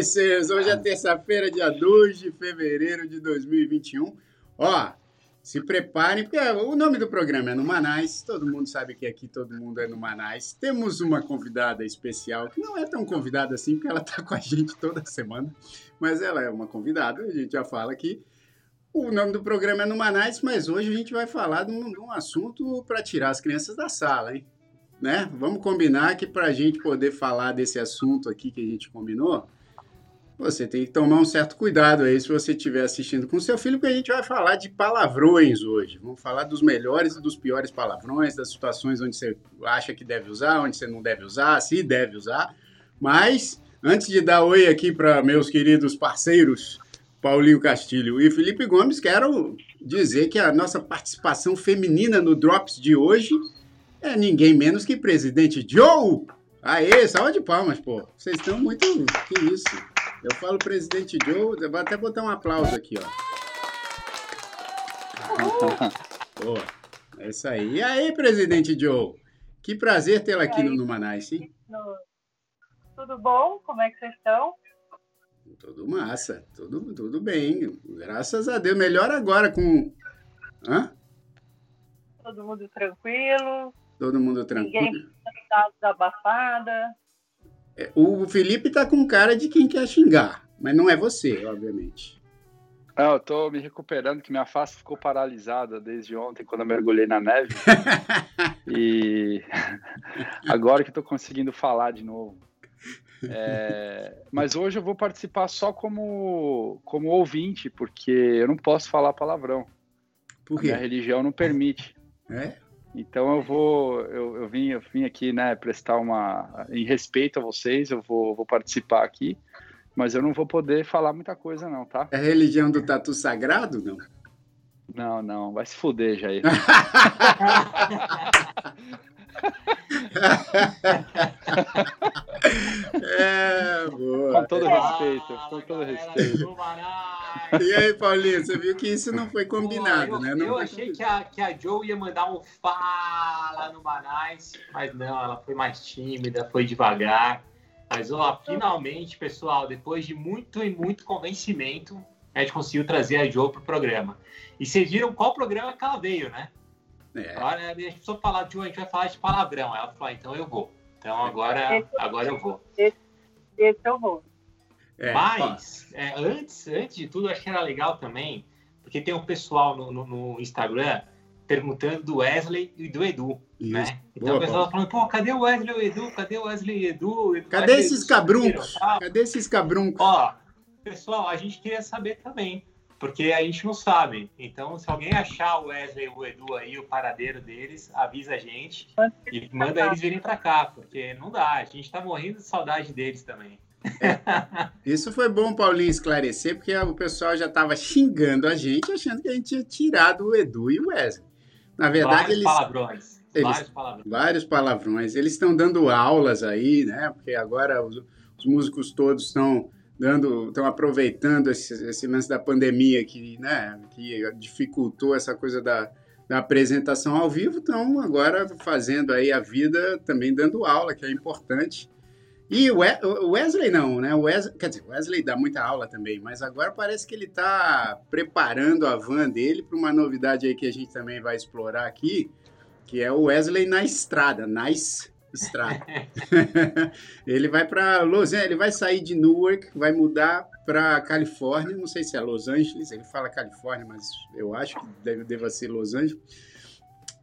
Manais, hoje é terça-feira, dia 2 de fevereiro de 2021. Ó, se preparem, porque o nome do programa é no Manais, todo mundo sabe que aqui todo mundo é no Manais. Temos uma convidada especial, que não é tão convidada assim, porque ela está com a gente toda semana, mas ela é uma convidada, a gente já fala aqui. O nome do programa é no Manais, mas hoje a gente vai falar de um, de um assunto para tirar as crianças da sala, hein? Né? Vamos combinar que para a gente poder falar desse assunto aqui que a gente combinou, você tem que tomar um certo cuidado aí se você estiver assistindo com seu filho, porque a gente vai falar de palavrões hoje. Vamos falar dos melhores e dos piores palavrões, das situações onde você acha que deve usar, onde você não deve usar, se deve usar. Mas, antes de dar oi aqui para meus queridos parceiros, Paulinho Castilho e Felipe Gomes, quero dizer que a nossa participação feminina no Drops de hoje é ninguém menos que presidente Joe. Aê, salva de palmas, pô. Vocês estão muito. Que isso? Eu falo presidente Joe, eu vou até botar um aplauso aqui, ó. Pô, é isso aí. E aí, presidente Joe? Que prazer tê-la aqui no Numanais, hein? Tudo bom? Como é que vocês estão? Tudo massa, tudo, tudo bem. Graças a Deus. Melhor agora com. Hã? Todo mundo tranquilo. Todo mundo tranquilo. Ninguém tá desabafada. É, o Felipe tá com cara de quem quer xingar, mas não é você, obviamente. Não, eu tô me recuperando, que minha face ficou paralisada desde ontem, quando eu mergulhei na neve. e agora que eu tô conseguindo falar de novo. É, mas hoje eu vou participar só como, como ouvinte, porque eu não posso falar palavrão. Por quê? A minha religião não permite. É? Então eu vou, eu, eu, vim, eu vim aqui, né, prestar uma, em respeito a vocês, eu vou, vou participar aqui, mas eu não vou poder falar muita coisa não, tá? É religião do tatu sagrado, não? Não, não, vai se fuder, Jair. é, boa. Com todo respeito, com todo respeito. E aí, Paulinho, você viu que isso não foi combinado, Pô, eu, né? Não eu achei que a, que a Joe ia mandar um fala no Manais, mas não, ela foi mais tímida, foi devagar. Mas, ó, finalmente, pessoal, depois de muito e muito convencimento, a gente conseguiu trazer a Joe pro programa. E vocês viram qual programa que ela veio, né? É. Agora a gente precisou falar de a gente vai falar de palavrão. Ela falou, ah, então eu vou. Então agora, agora eu vou. Esse, esse eu vou. É, Mas, é, antes, antes de tudo, acho que era legal também, porque tem um pessoal no, no, no Instagram perguntando do Wesley e do Edu, Isso. né? Então Boa, o pessoal tá falando, pô, cadê o Wesley e o Edu? Cadê o Wesley e o Edu? Cadê esses cabruncos? Cadê esses cabruncos? Ó, pessoal, a gente queria saber também porque a gente não sabe. Então, se alguém achar o Wesley e o Edu aí, o paradeiro deles, avisa a gente e manda eles virem para cá, porque não dá. A gente está morrendo de saudade deles também. É. Isso foi bom, Paulinho, esclarecer, porque o pessoal já estava xingando a gente, achando que a gente tinha tirado o Edu e o Wesley. Na verdade, vários eles. Palavrões. Eles, vários palavrões. Vários palavrões. Eles estão dando aulas aí, né? Porque agora os, os músicos todos estão dando, estão aproveitando esse, esse lance da pandemia que, né, que dificultou essa coisa da, da apresentação ao vivo, estão agora fazendo aí a vida também dando aula, que é importante. E o Wesley não, né? Wesley, quer dizer, o Wesley dá muita aula também, mas agora parece que ele está preparando a van dele para uma novidade aí que a gente também vai explorar aqui, que é o Wesley na estrada, nice estrada. ele vai para Los Angeles, ele vai sair de Newark, vai mudar para Califórnia, não sei se é Los Angeles, ele fala Califórnia, mas eu acho que deve, deva ser Los Angeles.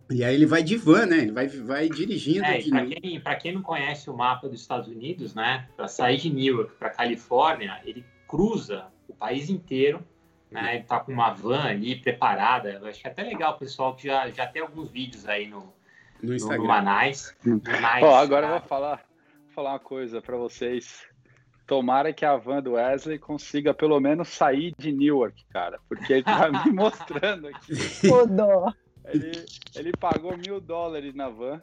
E aí ele vai de van, né? Ele vai, vai dirigindo. É, para quem, quem não conhece o mapa dos Estados Unidos, né? Para sair de Newark para Califórnia, ele cruza o país inteiro, né? Ele tá com uma van ali preparada. Eu acho que é até legal o pessoal que já, já tem alguns vídeos aí no, no Instagram. No Manais. Ó, agora eu vou falar, vou falar uma coisa para vocês. Tomara que a van do Wesley consiga pelo menos sair de Newark, cara, porque ele tá me mostrando aqui. Tudo. Ele, ele pagou mil dólares na van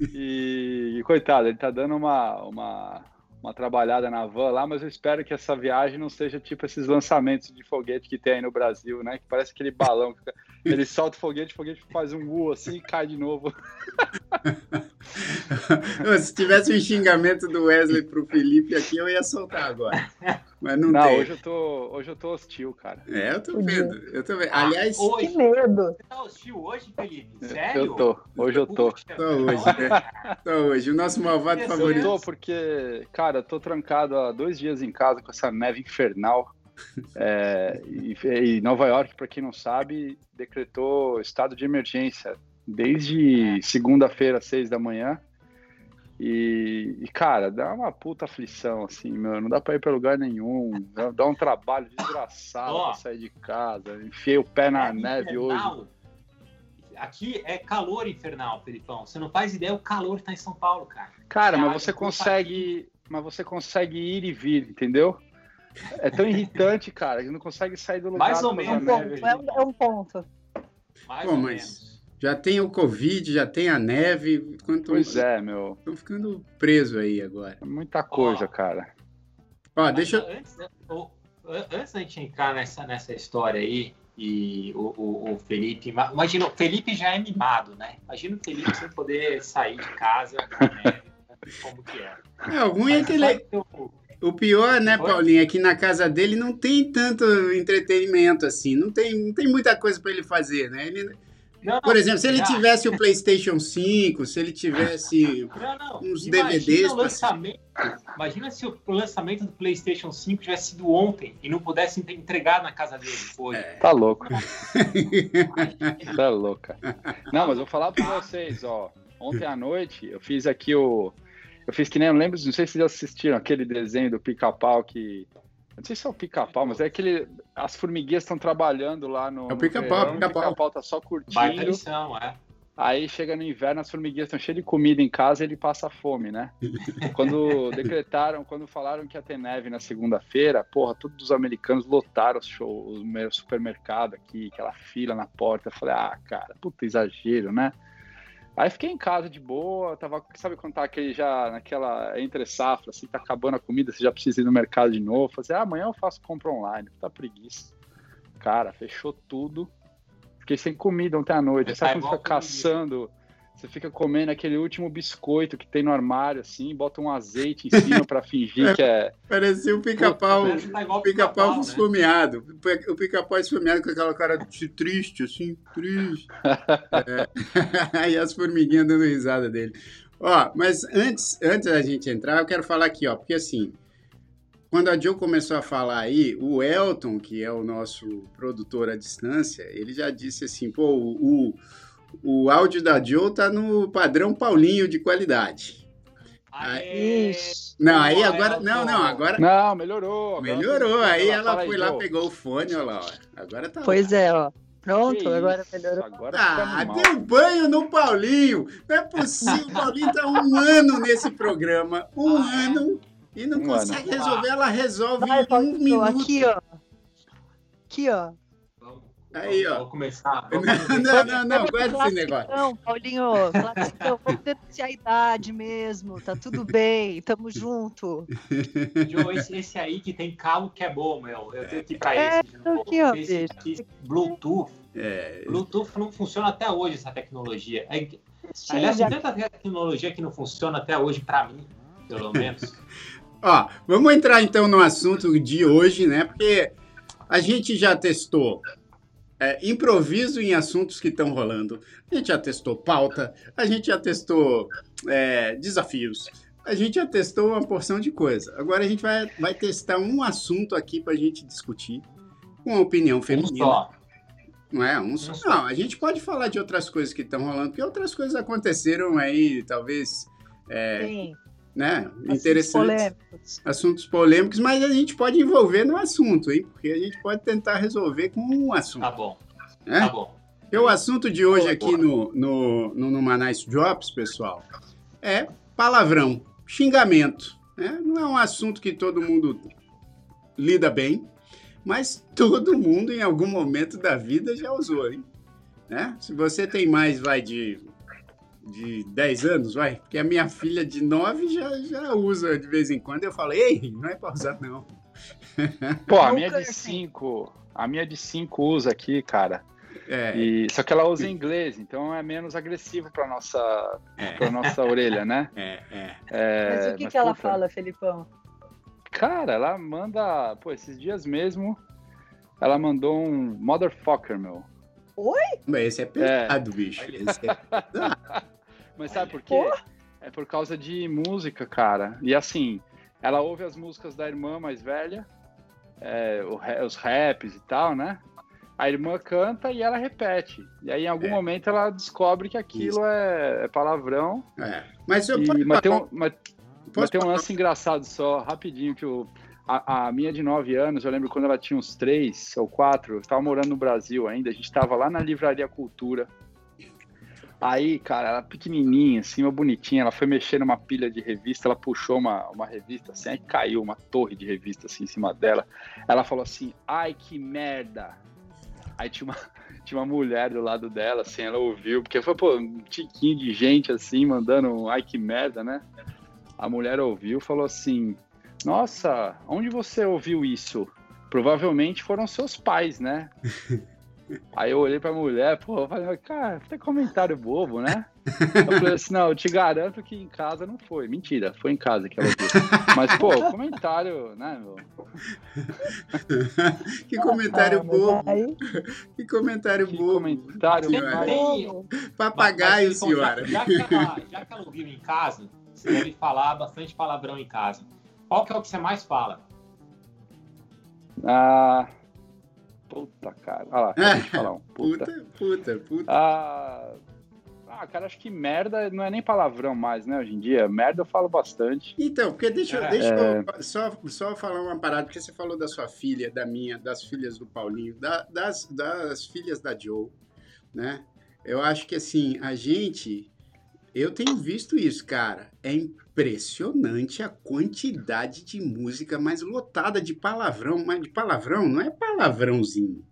e, e, coitado, ele tá dando uma, uma, uma trabalhada na van lá, mas eu espero que essa viagem não seja tipo esses lançamentos de foguete que tem aí no Brasil, né? Que parece aquele balão que fica Ele solta o foguete, o foguete faz um U assim e cai de novo. Se tivesse um xingamento do Wesley pro Felipe aqui, eu ia soltar agora. Mas não, Não, tem. hoje eu tô, hoje eu tô hostil, cara. É, eu tô vendo. Eu tô vendo. Aliás, Ah, hoje, Que medo. você tá hostil hoje, Felipe? Sério? Eu tô, hoje eu tô. Puxa, Tô hoje, né? tô hoje. O nosso malvado Eu Eu favorito. tô porque, cara, eu tô trancado há dois dias em casa com essa neve infernal. É, e, e Nova York, para quem não sabe, decretou estado de emergência desde segunda-feira, seis da manhã. E, e, cara, dá uma puta aflição, assim, meu. Não dá pra ir pra lugar nenhum. Dá, dá um trabalho desgraçado Ó. pra sair de casa. Enfiei o pé na É neve hoje. infernal. Aqui é calor infernal, Felipão. Você não faz ideia o calor que tá em São Paulo, cara. Cara, Cara, mas você consegue. Mas você consegue ir e vir, entendeu? É tão irritante, cara, que não consegue sair do lugar. Mais ou É um menos, neve. É um, é um ponto. Mais Pô, ou mas- menos. Já tem o Covid, já tem a neve. Quanto Pois é, meu. Estão ficando preso aí agora. É muita coisa, Ó. cara. Ó, Mas deixa eu. Antes, da- o- an- antes da gente entrar nessa, nessa história aí, e o, o, o Felipe. ima- Imagina, o Felipe já é mimado, né? Imagina o Felipe sem poder sair de casa neve, como que é. É, o ruim é Mas que ele. sabe que eu- O pior, né? Paulinho, é que na casa dele não tem tanto entretenimento assim. Não tem, não tem muita coisa pra ele fazer, né? Ele- Não, por exemplo, se ele tivesse o PlayStation 5, se ele tivesse. Não, não. uns Imagina DVDs lançamento. Imagina se o lançamento do PlayStation 5 tivesse sido ontem e não pudesse entre- entregar na casa dele hoje. Tá louco. Tá louca. Não, mas eu vou falar pra vocês, ó. Ontem à noite eu fiz aqui o. Eu fiz que nem eu lembro, não sei se vocês assistiram aquele desenho do pica-pau que. Não sei se é o pica-pau, mas é aquele. As formiguinhas estão trabalhando lá no. É o pica-pau, verão, pica-pau. O pica-pau tá só Baita curtindo. lição, é. Aí chega no inverno, as formiguinhas estão cheias de comida em casa e ele passa fome, né? Quando decretaram, quando falaram que ia ter neve na segunda-feira, porra, todos os americanos lotaram os shows, o meu supermercado aqui, aquela fila na porta. Eu falei, ah, cara, puta exagero, né? Aí fiquei em casa de boa, tava, sabe quando tá aquele já naquela entre safra, assim, tá acabando a comida, você já precisa ir no mercado de novo. Falei, ah, amanhã eu faço compra online, tá preguiça. Cara, fechou tudo. Fiquei sem comida ontem à noite. Sabe quando igual fica caçando? Você fica comendo aquele último biscoito que tem no armário, assim, bota um azeite em cima pra fingir que é. Parecia o pica-pau. Tá pica-pau né? esfomeado. O pica-pau esfomeado com aquela cara de triste, assim, triste. É. Aí as formiguinhas dando risada dele. Ó, mas antes, antes da gente entrar, eu quero falar aqui, ó, porque assim, quando a Joe começou a falar aí, o Elton, que é o nosso produtor à distância, ele já disse assim, pô, o, o áudio da Joe tá no padrão Paulinho de qualidade. Ixi. Não, aí agora, não, não, agora Não, melhorou. agora melhorou. Aí ela aí, foi lá, pegou o fone, olha lá, ó. Agora tá Pois é, ó. Que Pronto, agora isso, melhorou. Agora Ah, deu banho no Paulinho. Não é possível. O Paulinho tá um ano nesse programa. Um Ah, é? ano. E não Um consegue ano. resolver. Ela resolve Vai, em um minuto. aqui, ó. Aqui, ó. Aí, ó. Vou começar. Não, começar. não, não, não. Guarda esse negócio. Classicão, Paulinho, classicão. Vamos denunciar a idade mesmo. Tá tudo bem, tamo junto. Joe, esse, esse aí que tem calo que é bom, meu. Eu tenho que ir pra É, esse. novo. aqui, ó, esse aqui, Bluetooth. É, Bluetooth não funciona até hoje, essa tecnologia. É- Sim, aliás, já- tem tanta tecnologia que não funciona até hoje pra mim, pelo menos. Ó, vamos entrar então no assunto de hoje, né? Porque a gente já testou é, improviso em assuntos que estão rolando. A gente já testou pauta, a gente já testou é, desafios, a gente já testou uma porção de coisa. Agora a gente vai, vai testar um assunto aqui para a gente discutir com a opinião Um feminina. só. Não é? Um só. Um só. Não, a gente pode falar de outras coisas que estão rolando, porque outras coisas aconteceram aí, talvez, é, Sim, né? assuntos Interessantes polêmicos. assuntos polêmicos, mas a gente pode envolver no assunto, hein? Porque a gente pode tentar resolver com um assunto. Tá bom, né? tá bom. Porque o assunto de hoje Boa, aqui no, no, no Numanais Drops, pessoal, é palavrão, xingamento. né? Não é um assunto que todo mundo lida bem, mas todo mundo em algum momento da vida já usou, hein? Né? Se você tem mais, vai de, de 10 anos, vai, porque a minha filha de 9 já, já usa de vez em quando. Eu falo, ei, não é pra usar, não. Pô, a minha de assim. 5. A minha de 5 usa aqui, cara. É, E, só que ela usa inglês, então é menos agressivo para nossa, é, pra nossa orelha, né? é, é. É, Mas o que, que ela puta, fala, Felipão? Cara, ela manda. Pô, esses dias mesmo, ela mandou um motherfucker, meu. Mas esse é pesado, bicho. Esse é pesado. Mas sabe por quê? É por causa de música, cara. E assim, ela ouve as músicas da irmã mais velha, é, os raps e tal, né? A irmã canta e ela repete. E aí, em algum É. momento, ela descobre que aquilo é, é palavrão. É. Mas eu E, posso mas, tem um, mas, mas tem um lance engraçado só, rapidinho, que o, a, a minha de 9 anos, eu lembro quando ela tinha uns 3 ou 4, eu estava morando no Brasil ainda, a gente estava lá na Livraria Cultura. Aí, cara, ela pequenininha, assim, uma bonitinha, ela foi mexer numa pilha de revista, ela puxou uma, uma revista assim, aí caiu uma torre de revista assim em cima dela. Ela falou assim, ai que merda. Aí tinha uma, tinha uma mulher do lado dela, assim, ela ouviu, porque foi, pô, um tiquinho de gente assim, mandando ai que merda, né? A mulher ouviu falou assim: Nossa, onde você ouviu isso? Provavelmente foram seus pais, né? Aí eu olhei pra mulher, pô, eu falei, cara, tem comentário bobo, né? Eu falei assim, não, eu te garanto que em casa não foi. Mentira, foi em casa que ela ouviu. Mas, pô, comentário, né, meu? que comentário Ah, bobo. aí- Que comentário Que bobo. comentário Bobo. Papagaio, Mas, senhora. Já, já, que ela, já que ela ouviu em casa, você deve falar bastante palavrão em casa. Qual que é o que você mais fala? Ah. Puta, cara. Olha lá, deixa eu te falar um. Puta. Puta, puta, puta. Ah, ah, cara, acho que merda não é nem palavrão mais, né, hoje em dia. Merda eu falo bastante. Então, porque deixa, eu- É. deixa eu só, só falar uma parada, porque você falou da sua filha, da minha, das filhas do Paulinho, da- das, das filhas da Joe, né? Eu acho que assim, a gente. Eu tenho visto isso, cara. É impressionante a quantidade de música mais lotada de palavrão, mas de palavrão não é palavrãozinho.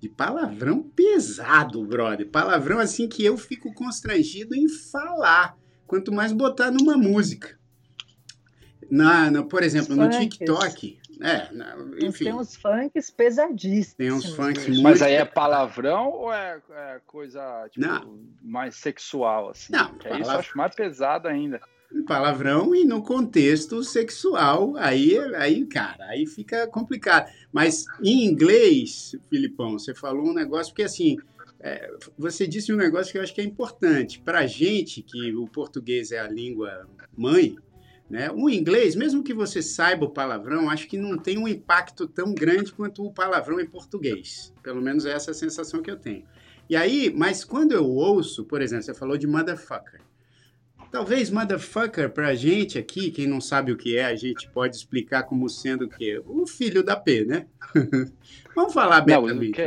De palavrão pesado, brother. Palavrão assim que eu fico constrangido em falar. Quanto mais botar numa música. Na, na- por exemplo, no. TikTok. É, enfim. Tem uns funks pesadíssimos. Tem uns funks muito. Mas aí é palavrão ou é, é coisa tipo, Não. mais sexual, assim? Não, Que isso eu acho mais pesado ainda. palavrão e no contexto sexual, aí, aí, cara, aí fica complicado. Mas em inglês, Filipão, você falou um negócio porque assim, é, você disse um negócio que eu acho que é importante para gente que o português é a língua mãe. Né? O inglês, mesmo que você saiba o palavrão, acho que não tem um impacto tão grande quanto o palavrão em português. Pelo menos é essa a sensação que eu tenho. E aí, mas quando eu ouço, por exemplo, você falou de motherfucker. Talvez motherfucker pra gente aqui, quem não sabe o que é, a gente pode explicar como sendo o quê? O filho da P, né? Vamos falar Não?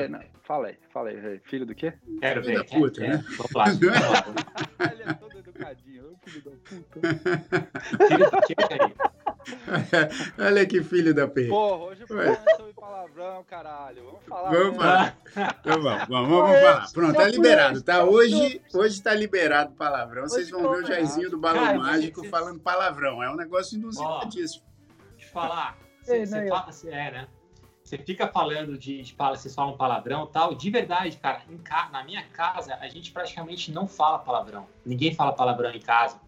Não, fala aí, fala aí. Filho do quê? Quero Filho ver. da puta, quero- né? quero. Vamos lá, vamos lá. Ele é todo educadinho, filho da puta. Filho do quê, aí? Olha que filho da P. Porra, hoje eu Ué. falando sobre palavrão, caralho. Vamos falar. Vamos falar. Então vamos, vamos, vamos falar. Pronto, tá liberado, tá? Hoje, hoje tá liberado palavrão. Vocês vão ver o Jairzinho do Balão Cara, Mágico você- falando palavrão. É um negócio inusitadíssimo. Deixa eu falar. Você, não, fala, você é, né? Você fica falando de, de vocês falam palavrão tal. De verdade, cara, em na minha casa, a gente praticamente não fala palavrão. Ninguém fala palavrão em casa.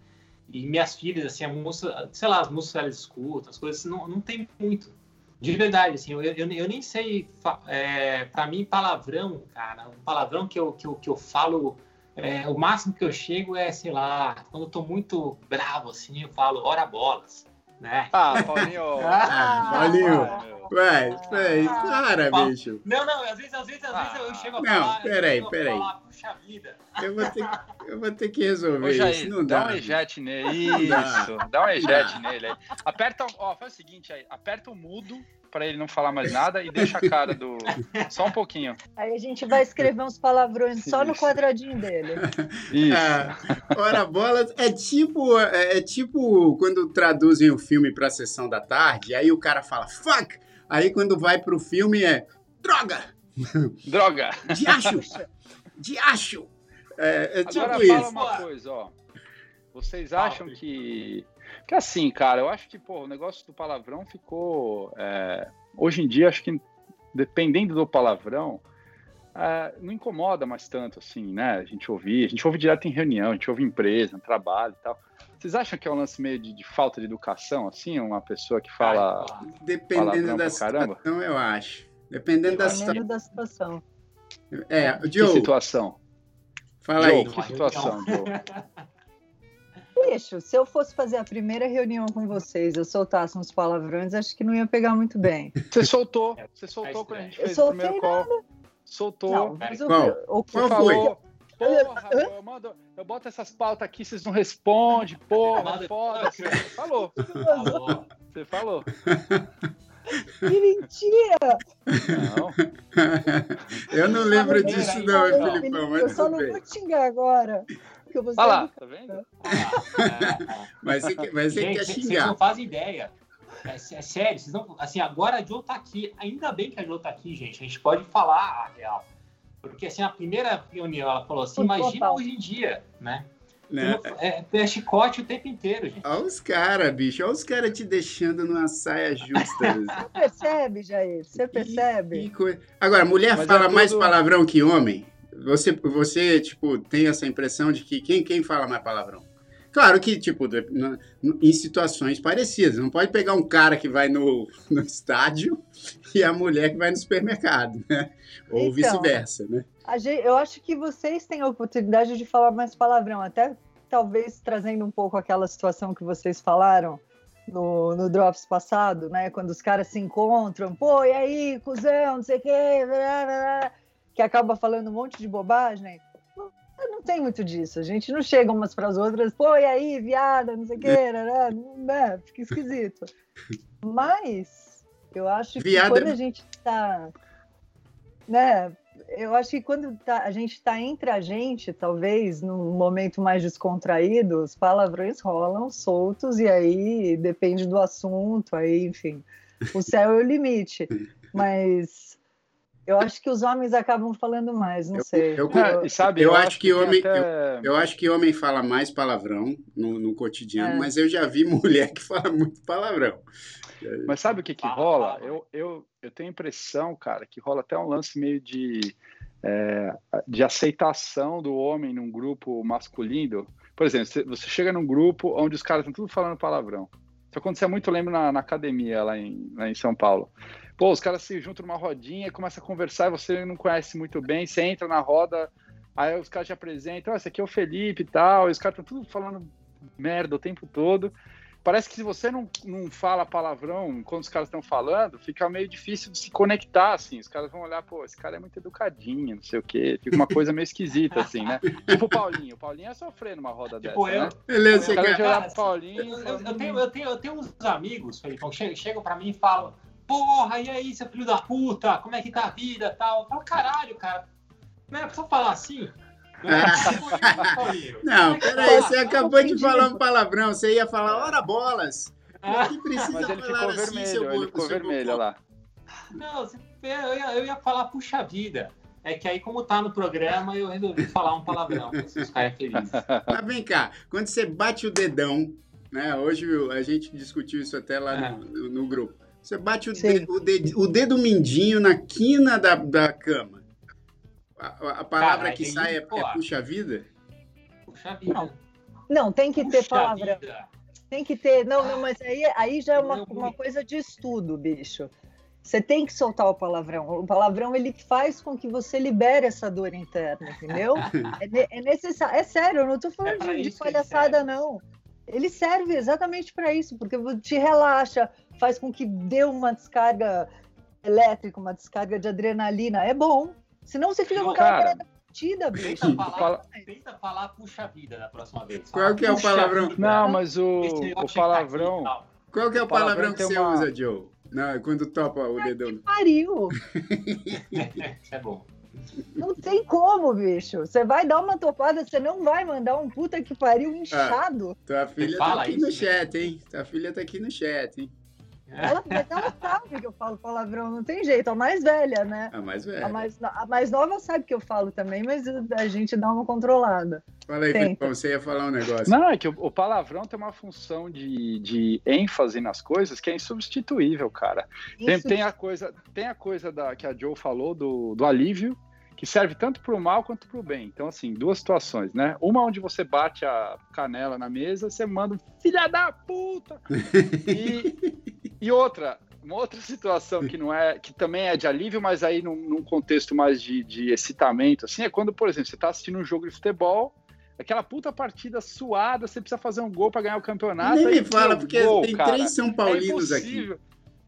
E minhas filhas, assim, a música, sei lá, as que elas escutam, as coisas, não, não tem muito. De verdade, assim, eu, eu, eu nem sei. É, pra mim, palavrão, cara, um palavrão que eu, que eu, que eu falo. é, o máximo que eu chego é, sei lá, quando eu tô muito bravo, assim, eu falo, ora bolas, né? Ah, Paulinho. Ah, Paulinho. vai, meu. Ué, ué, para, Ah, bicho. Não, não, às vezes, às vezes, às vezes eu chego a Não, falar. peraí, eu a peraí. falar, Puxa vida. Eu vou ter, eu vou ter que resolver Ô, isso. Jair, Não dá dá. um ejete nele. Não. Isso, dá um ejete dá. nele aí. Aperta, ó, faz o seguinte aí, aperta o mudo pra ele não falar mais nada e deixa a cara do. Só um pouquinho. Aí a gente vai escrever uns palavrões só no Isso. quadradinho dele. Isso. Ah, ora bolas é tipo é, é tipo quando traduzem o filme para a sessão da tarde, aí o cara fala fuck, aí quando vai pro filme é droga, Droga! diacho, diacho. É, é tipo Agora fala isso. uma coisa, ó. Vocês Fala, acham que. Que assim, cara, eu acho que, pô, o negócio do palavrão ficou. é, Hoje em dia, acho que dependendo do palavrão, é, não incomoda mais tanto, assim, né? A gente ouvir, a gente ouve direto em reunião, a gente ouve em empresa, em trabalho e tal. Vocês acham que é um lance meio de, de falta de educação, assim? Uma pessoa que fala. Dependendo Palavrão da caramba? situação, eu acho. Dependendo da situação. Dependendo da situação. É, que Joe, situação? fala Joe, aí. que situação, Joe? Bicho, se eu fosse fazer a primeira reunião com vocês, eu soltasse uns palavrões, acho que não ia pegar muito bem. Você soltou, É, você soltou é quando a gente Eu fez o soltei primeiro call. Soltou. Não, mas o, Qual? o Qual eu foi? falou, porra, eu, mando, eu boto essas pautas aqui, vocês não respondem, porra, foda. Falou. você falou. Que mentira! Não, Eu não lembro Fala, disso, não, hein, não. Filipão, eu mas só tudo não bem. vou te xingar agora. Porque você olha lá, tá vendo? Ah, Mas você, quer- mas você Gente, quer vocês xingar. não fazem ideia. É, é sério, vocês não, assim, agora a Jo tá aqui. Ainda bem que a Jo tá aqui, gente. A gente pode falar a real. Porque assim, a primeira reunião, ela falou assim, Total. imagina hoje em dia, né? Né? É, é chicote o tempo inteiro, gente. Olha os caras, bicho. Olha os caras te deixando numa saia justa. Você percebe, Jair? Você percebe? Que coi- Agora, mulher Mas fala é mais tudo- palavrão que homem? Você, você, tipo, tem essa impressão de que quem, quem fala mais palavrão? Claro que, tipo, em situações parecidas. Não pode pegar um cara que vai no, no estádio e a mulher que vai no supermercado, né? Ou Então. vice-versa, né? A gen- eu acho que vocês têm a oportunidade de falar mais palavrão, até talvez trazendo um pouco aquela situação que vocês falaram no, no Drops passado, né? Quando os caras se encontram, pô, e aí, cuzão, não sei o quê, blá, blá, blá, que acaba falando um monte de bobagem. Não, tem muito disso. A gente não chega umas para as outras, pô, e aí, viada, não sei o quê, né? Não, né? Fica esquisito. Mas eu acho que Viada- quando a gente tá, né? Eu acho que quando tá- a gente está entre a gente, talvez, num momento mais descontraído, os palavrões rolam soltos e aí depende do assunto, aí, enfim, o céu é o limite. Mas eu acho que os homens acabam falando mais, não Eu- sei. eu- É, e sabe, eu acho que tem homem- até- Eu acho que homem fala mais palavrão no, no cotidiano, É. mas eu já vi mulher que fala muito palavrão. Mas sabe o que, que rola? Eu, eu, eu tenho a impressão, cara, que rola até um lance meio de, é, de aceitação do homem num grupo masculino. Por exemplo, você- você chega num grupo onde os caras estão tudo falando palavrão. Isso acontecia muito, eu lembro, na, na academia lá em, lá em São Paulo. Pô, os caras se juntam numa rodinha, começam a conversar você não conhece muito bem, você entra na roda, aí os caras te apresentam, "Ah, esse aqui é o Felipe e tal, e os caras estão tudo falando merda o tempo todo. Parece que se você não, não fala palavrão quando os caras estão falando, fica meio difícil de se conectar, assim. Os caras vão olhar, pô, esse cara é muito educadinho, não sei o quê. Fica uma coisa meio esquisita, assim, né? Tipo o Paulinho. O Paulinho é sofrer numa roda Tipo dessa, eu. né? Beleza, olhar Cara, pro Paulinho Eu, eu- falar, eu tenho, eu, tenho, eu tenho uns amigos, Felipão, que chegam, chegam pra mim e falam: Porra, e aí, seu filho da puta? Como é que tá a vida tal? Eu falo, caralho, cara. Não é só falar assim? Não, peraí, você Ah, acabou de falar um palavrão, você ia falar, ora bolas. Por que precisa Mas ele falar ficou assim, vermelho, seu ele ficou seu vermelho, olha lá. Não, eu ia, eu ia falar, puxa vida. É que aí, como tá no programa, eu resolvi falar um palavrão pra vocês ficarem felizes. Mas vem cá, quando você bate o dedão, né? Hoje a gente discutiu isso até lá É. no, no- grupo. Você bate o, de- o, dedo, o dedo mindinho na quina da, da cama. A, palavra Cara, que sai é, é puxa vida? Puxa vida. Não, Não, tem que ter Puxa palavrão. vida. Tem que ter. Não, não, mas aí, aí já é uma, uma coisa de estudo, bicho. Você tem que soltar o palavrão. O palavrão ele faz com que você libere essa dor interna, entendeu? É, é necessário. É sério, eu não tô É falando pra de, de palhaçada, serve. não. Ele serve exatamente para isso, porque te relaxa, faz com que dê uma descarga elétrica, uma descarga de adrenalina. É bom. Senão você fica com aquela Cara, partida, bicho. Tenta falar, Fala- tenta falar puxa vida da próxima vez. Qual que é o palavrão? vida. Não, mas o, o palavrão. Qual que é o O palavrão palavrão que você uma- usa, Joe? Não, quando topa o dedão. Pariu. Isso é bom. Não tem como, bicho. Você vai dar uma topada, você não vai mandar um puta que pariu inchado. Tua filha tá aqui isso, no né? chat, hein? Tua filha tá aqui no chat, hein? Ela, mas ela sabe que eu falo palavrão, não tem jeito. A mais velha, né? A mais A velha. mais, no- a mais nova sabe que eu falo também, mas a gente dá uma controlada. Fala aí. Felipão, você ia falar um negócio. Não, é que o, o palavrão tem uma função de, de ênfase nas coisas que é insubstituível, cara. Tem, tem a coisa, tem a coisa da, que a Joe falou do, do alívio, que serve tanto para o mal quanto para o bem. Então, assim, duas situações, né? Uma onde você bate a canela na mesa, você manda um filha da puta! E, e outra, uma outra situação que não é, que também é de alívio, mas aí num, num contexto mais de, de, excitamento, assim, é quando, por exemplo, você está assistindo um jogo de futebol, aquela puta partida suada, você precisa fazer um gol para ganhar o campeonato. Nem me fala, porque gol, tem cara, três São Paulinos é aqui.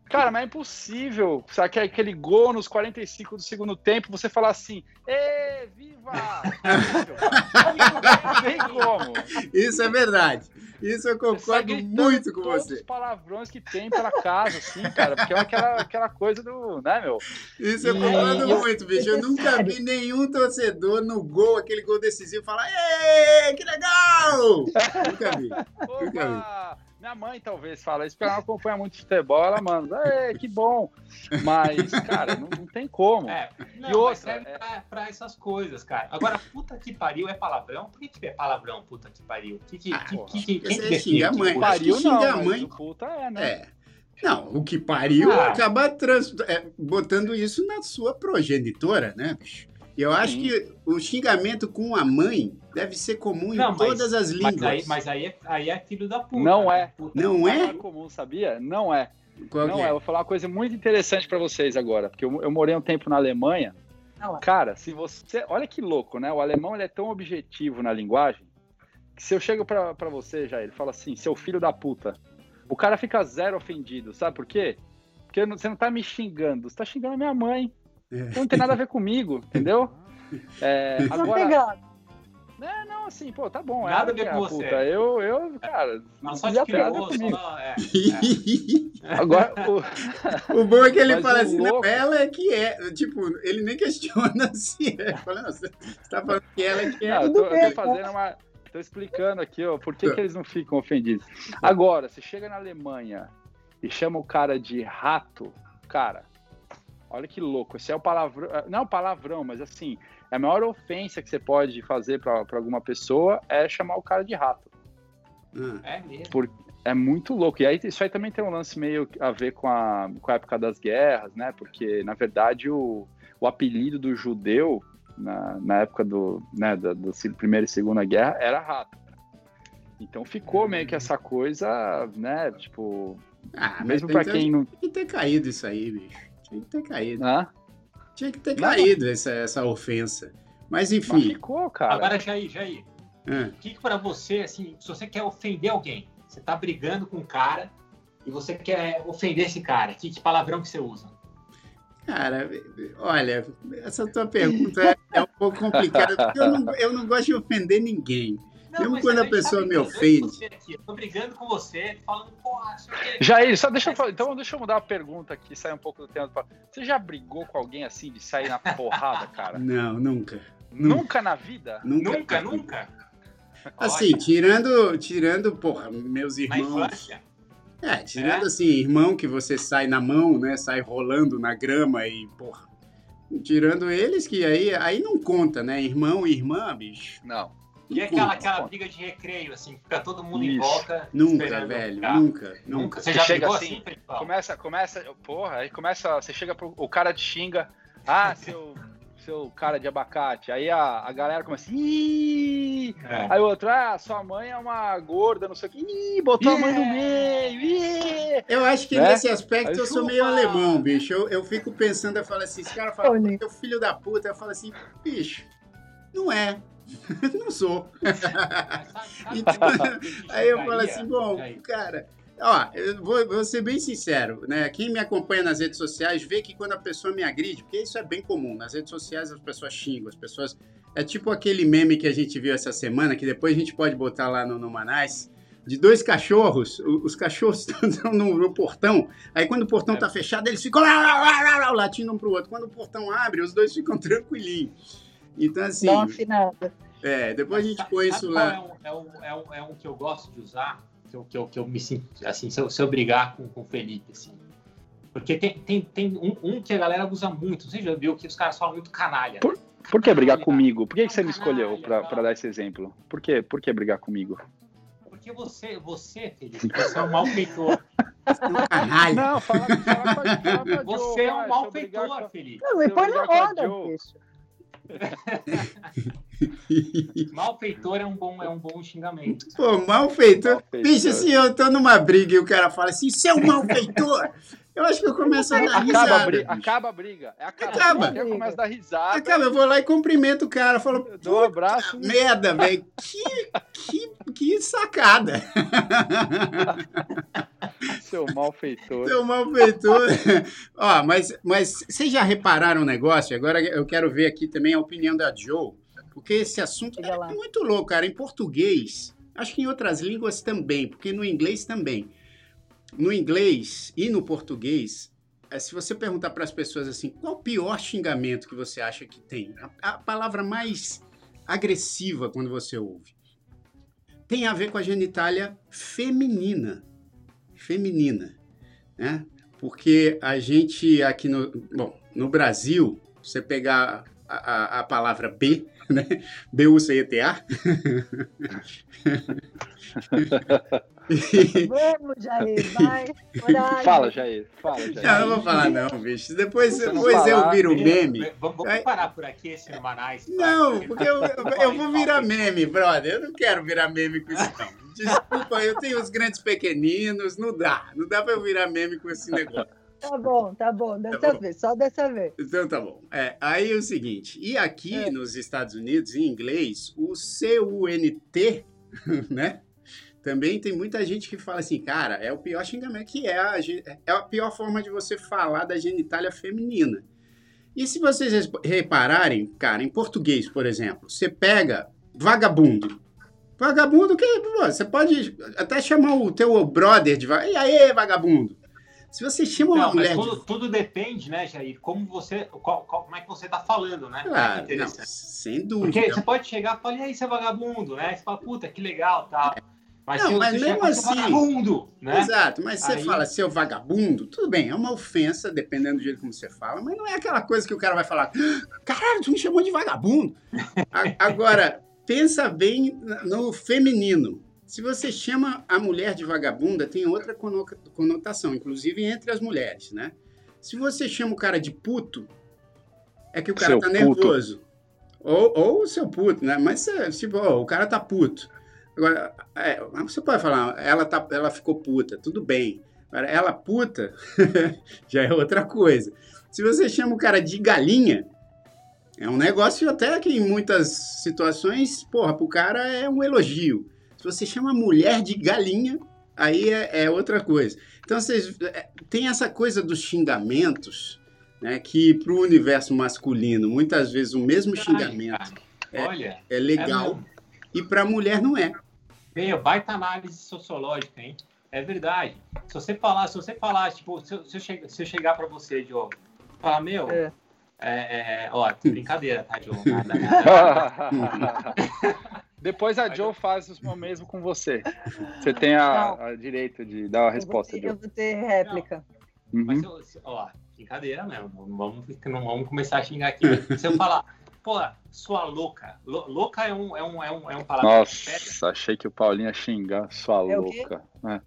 Cara, mas é impossível. Sabe que é aquele gol nos 45 do segundo tempo, você falar assim, ê, viva! Não tem como. Isso é verdade. Isso eu concordo muito com todos você. os palavrões que tem pela casa, assim, cara, porque é aquela, aquela coisa do, né, meu? Isso eu concordo e, muito, bicho. Eu nunca vi nenhum torcedor no gol, aquele gol decisivo, falar, ê, que legal! nunca vi. Opa! Nunca vi. Minha mãe talvez fala isso, porque ela não acompanha muito futebol, ela manda, é, que bom. Mas, cara, não, não tem como. É, não, e outra, serve é... pra, pra, essas coisas, cara. Agora, puta que pariu é palavrão? Por que, que é palavrão, puta que pariu? Que, que, ah, que, que, que, quem que xinga a mãe. Pariu, xinga não, a mãe. puta é, né? É. Não, o que pariu ah. acaba trans, é, botando isso na sua progenitora, né, bicho? Eu acho Sim. que o xingamento com a mãe deve ser comum não, em todas as línguas. Mas aí, mas aí, é, aí é filho da puta. Não é. Puta não é? é comum, sabia? Não é. Qual não é? é? Vou falar uma coisa muito interessante para vocês agora, porque eu, eu, morei um tempo na Alemanha. Não. Cara, se você. Olha que louco, né? O alemão ele é tão objetivo na linguagem que se eu chego para você, já ele fala assim, seu filho da puta. O cara fica zero ofendido, sabe por quê? Porque você não tá me xingando, você tá xingando a minha mãe. É. Não tem nada a ver comigo, entendeu? É, agora, é, não, assim, pô, tá bom. Nada a ver com você. Eu, eu, cara. Não, só te criou, só, é, é. Agora, o... o bom é que ele fala assim, louco... não, ela é que é. Tipo, ele nem questiona se é. Fala, não, você tá falando que ela é que é. Não, eu tô, eu tô fazendo uma. Tô explicando aqui, ó, por que, que eles não ficam ofendidos. Agora, você chega na Alemanha e chama o cara de rato, cara, olha que louco. Esse é o palavrão. Não é o palavrão, mas assim, a maior ofensa que você pode fazer para alguma pessoa é chamar o cara de rato. Hum. É mesmo. Por, é muito louco. E aí isso aí também tem um lance meio a ver com a, com a época das guerras, né? Porque, na verdade, o, o apelido do judeu na, na época do, né, da, da Primeira e Segunda Guerra era rato. Então ficou meio que essa coisa, né? Tipo, ah, mesmo para quem não. Tem que ter caído isso aí, bicho. Tinha que ter caído. Ah? Tinha que ter não, caído essa, essa ofensa. Mas enfim. Mas ficou, cara. Agora, Jair, Jair. É. O que, que para você, assim, se você quer ofender alguém, você tá brigando com um cara e você quer ofender esse cara, que, que palavrão que você usa? Cara, olha, essa tua pergunta é, é um pouco complicada, porque eu não, eu não gosto de ofender ninguém. Não, Mesmo quando a pessoa tá me ofende. Aqui, eu tô brigando com você, falando, porra, Jair, só deixa eu, então deixa eu mudar a pergunta aqui, sair um pouco do tema. Você já brigou com alguém assim de sair na porrada, cara? Não, nunca. Nunca, nunca na vida? Nunca, nunca. nunca. Assim, tirando, tirando, porra, meus irmãos. É, tirando é? assim, irmão que você sai na mão, né? Sai rolando na grama e, porra. Tirando eles que aí, aí não conta, né? Irmão e irmã, bicho. Não. E aquela, aquela briga de recreio, assim, fica todo mundo Isso. em volta. Nunca, velho, nunca, nunca. Você já chega assim, assim começa, começa, porra, aí começa, você chega pro, o cara te xinga, ah, seu, seu cara de abacate, aí a, a galera começa, Ih! É. aí o outro, ah, sua mãe é uma gorda, não sei o que, Ih, botou yeah. a mãe no meio, Ih! Eu acho que né? nesse aspecto aí, eu sou meio alemão, bicho, eu, eu fico pensando, eu falo assim, esse cara fala, teu filho da puta, eu falo assim, bicho, não é, não sou. então, aí eu falo assim, bom, cara, ó, eu vou, vou, ser bem sincero, né? Quem me acompanha nas redes sociais vê que quando a pessoa me agride, porque isso é bem comum, nas redes sociais as pessoas xingam, as pessoas. É tipo aquele meme que a gente viu essa semana, que depois a gente pode botar lá no, no Manais, de dois cachorros, os cachorros estão no, no, portão, aí quando o portão é. tá fechado, eles ficam lá, lá, lá, lá, latindo um pro outro. Quando o portão abre, os dois ficam tranquilinhos. Então, assim. Dá uma afinada. É, depois a gente põe isso lá. É um, é, um, é, um, é um que eu gosto de usar, que eu, que eu, que eu me sinto, assim, se eu, se eu brigar com, com o Felipe, assim. Porque tem, tem, tem um, um, que a galera usa muito, você já viu que os caras falam muito canalha. Por, por que brigar comigo? Por que, que você me escolheu para dar esse exemplo? Por que, por que brigar comigo? Porque você, você, Felipe, você é um malfeitor. Canalha. Não, fala, fala, fala, fala Você é um malfeitor, Felipe. Não, me põe na roda, bicho. Malfeitor é um bom, é um bom xingamento. Pô, malfeitor. Malfeitor. Bicho, se eu tô numa briga e o cara fala assim, seu malfeitor, eu acho que eu começo a dar Acaba a, risada. bri- bicho. acaba a briga. É acaba. Acaba. a briga. Eu começo a dar risada. Acaba, eu vou lá e cumprimento o cara. Falo, eu dou um abraço. merda, velho. Que, que, que sacada. Seu malfeitor. Seu malfeitor. Ó, mas, mas vocês já repararam um negócio? Agora eu quero ver aqui também a opinião da Joe, porque esse assunto é muito louco, cara. Em português, acho que em outras línguas também, porque no inglês também. No inglês e no português, é, se você perguntar para as pessoas assim, qual o pior xingamento que você acha que tem? A, a palavra mais agressiva quando você ouve. Tem a ver com a genitália feminina. Feminina, né? Porque a gente aqui no, bom, no Brasil, você pegar a, a, a palavra B, né? B-U-C-E-T-A. Vamos, Jair, vai. Fala, Jair. Fala, Jair. Não, não vou falar não, bicho. Depois, você depois eu falar, viro meme. Vamos, vamos parar por aqui esse Manais. Não, porque eu, eu, eu vou virar meme, brother. Eu não quero virar meme com isso, não. Desculpa, eu tenho os grandes pequeninos, não dá. Não dá pra eu virar meme com esse negócio. Tá bom, tá bom. Dessa Tá bom. vez, só dessa vez. Então tá bom. É, aí é o seguinte, e aqui É. nos Estados Unidos, em inglês, o C-U-N-T, né? Também tem muita gente que fala assim, cara, é o pior xingamento, que é a, é a pior forma de você falar da genitália feminina. E se vocês repararem, cara, em português, por exemplo, você pega vagabundo. Vagabundo, que pô, você pode até chamar o teu brother de. E aí, vagabundo? Se você chama uma mulher tudo, de tudo depende, né, Jair? Como você, qual- qual- como é que você tá falando, né? Claro, É não, sem dúvida. Porque você pode chegar e falar, e aí, seu vagabundo, né? Você fala, puta, que legal, tal. Mas Não, mas mesmo assim- vagabundo, né? Exato, mas você Aí- fala seu vagabundo, tudo bem, é uma ofensa, dependendo do jeito como você fala, mas não é aquela coisa que o cara vai falar, caralho, tu me chamou de vagabundo. Agora, pensa bem no feminino. Se você chama a mulher de vagabunda, tem outra cono- conotação, inclusive entre as mulheres, né? Se você chama o cara de puto, é que o cara Seu tá puto. nervoso. Ou, ou o seu puto, né? Mas, é, tipo, ó, o cara tá puto. Agora, é, você pode falar, ela, tá, ela ficou puta, tudo bem. Agora, ela puta já é outra coisa. Se você chama o cara de galinha, é um negócio até que em muitas situações, porra, pro cara é um elogio. Se você chama a mulher de galinha, aí é, é outra coisa. Então, vocês é, tem essa coisa dos xingamentos, né, que pro universo masculino, muitas vezes o mesmo xingamento É. Olha, é legal mesmo. e pra mulher não é. Meu, baita análise sociológica, hein? É verdade. Se você falar, se você falar, tipo, se eu, se eu, che- se eu chegar pra você, Diogo, falar, meu, É. é, é, ó, brincadeira, tá, Diogo? Nada, nada. Depois a Joe faz o mesmo com você. Você tem a, a direito de dar a resposta, eu, vou ter, eu Joe. vou ter réplica. Mas, Uhum. eu, se- ó, brincadeira mesmo. Não vamos, não vamos começar a xingar aqui. Se eu falar, pô, sua louca. Lou- louca é um, é um, é um, é um pega. Nossa, achei que o Paulinho ia xingar sua É louca. É.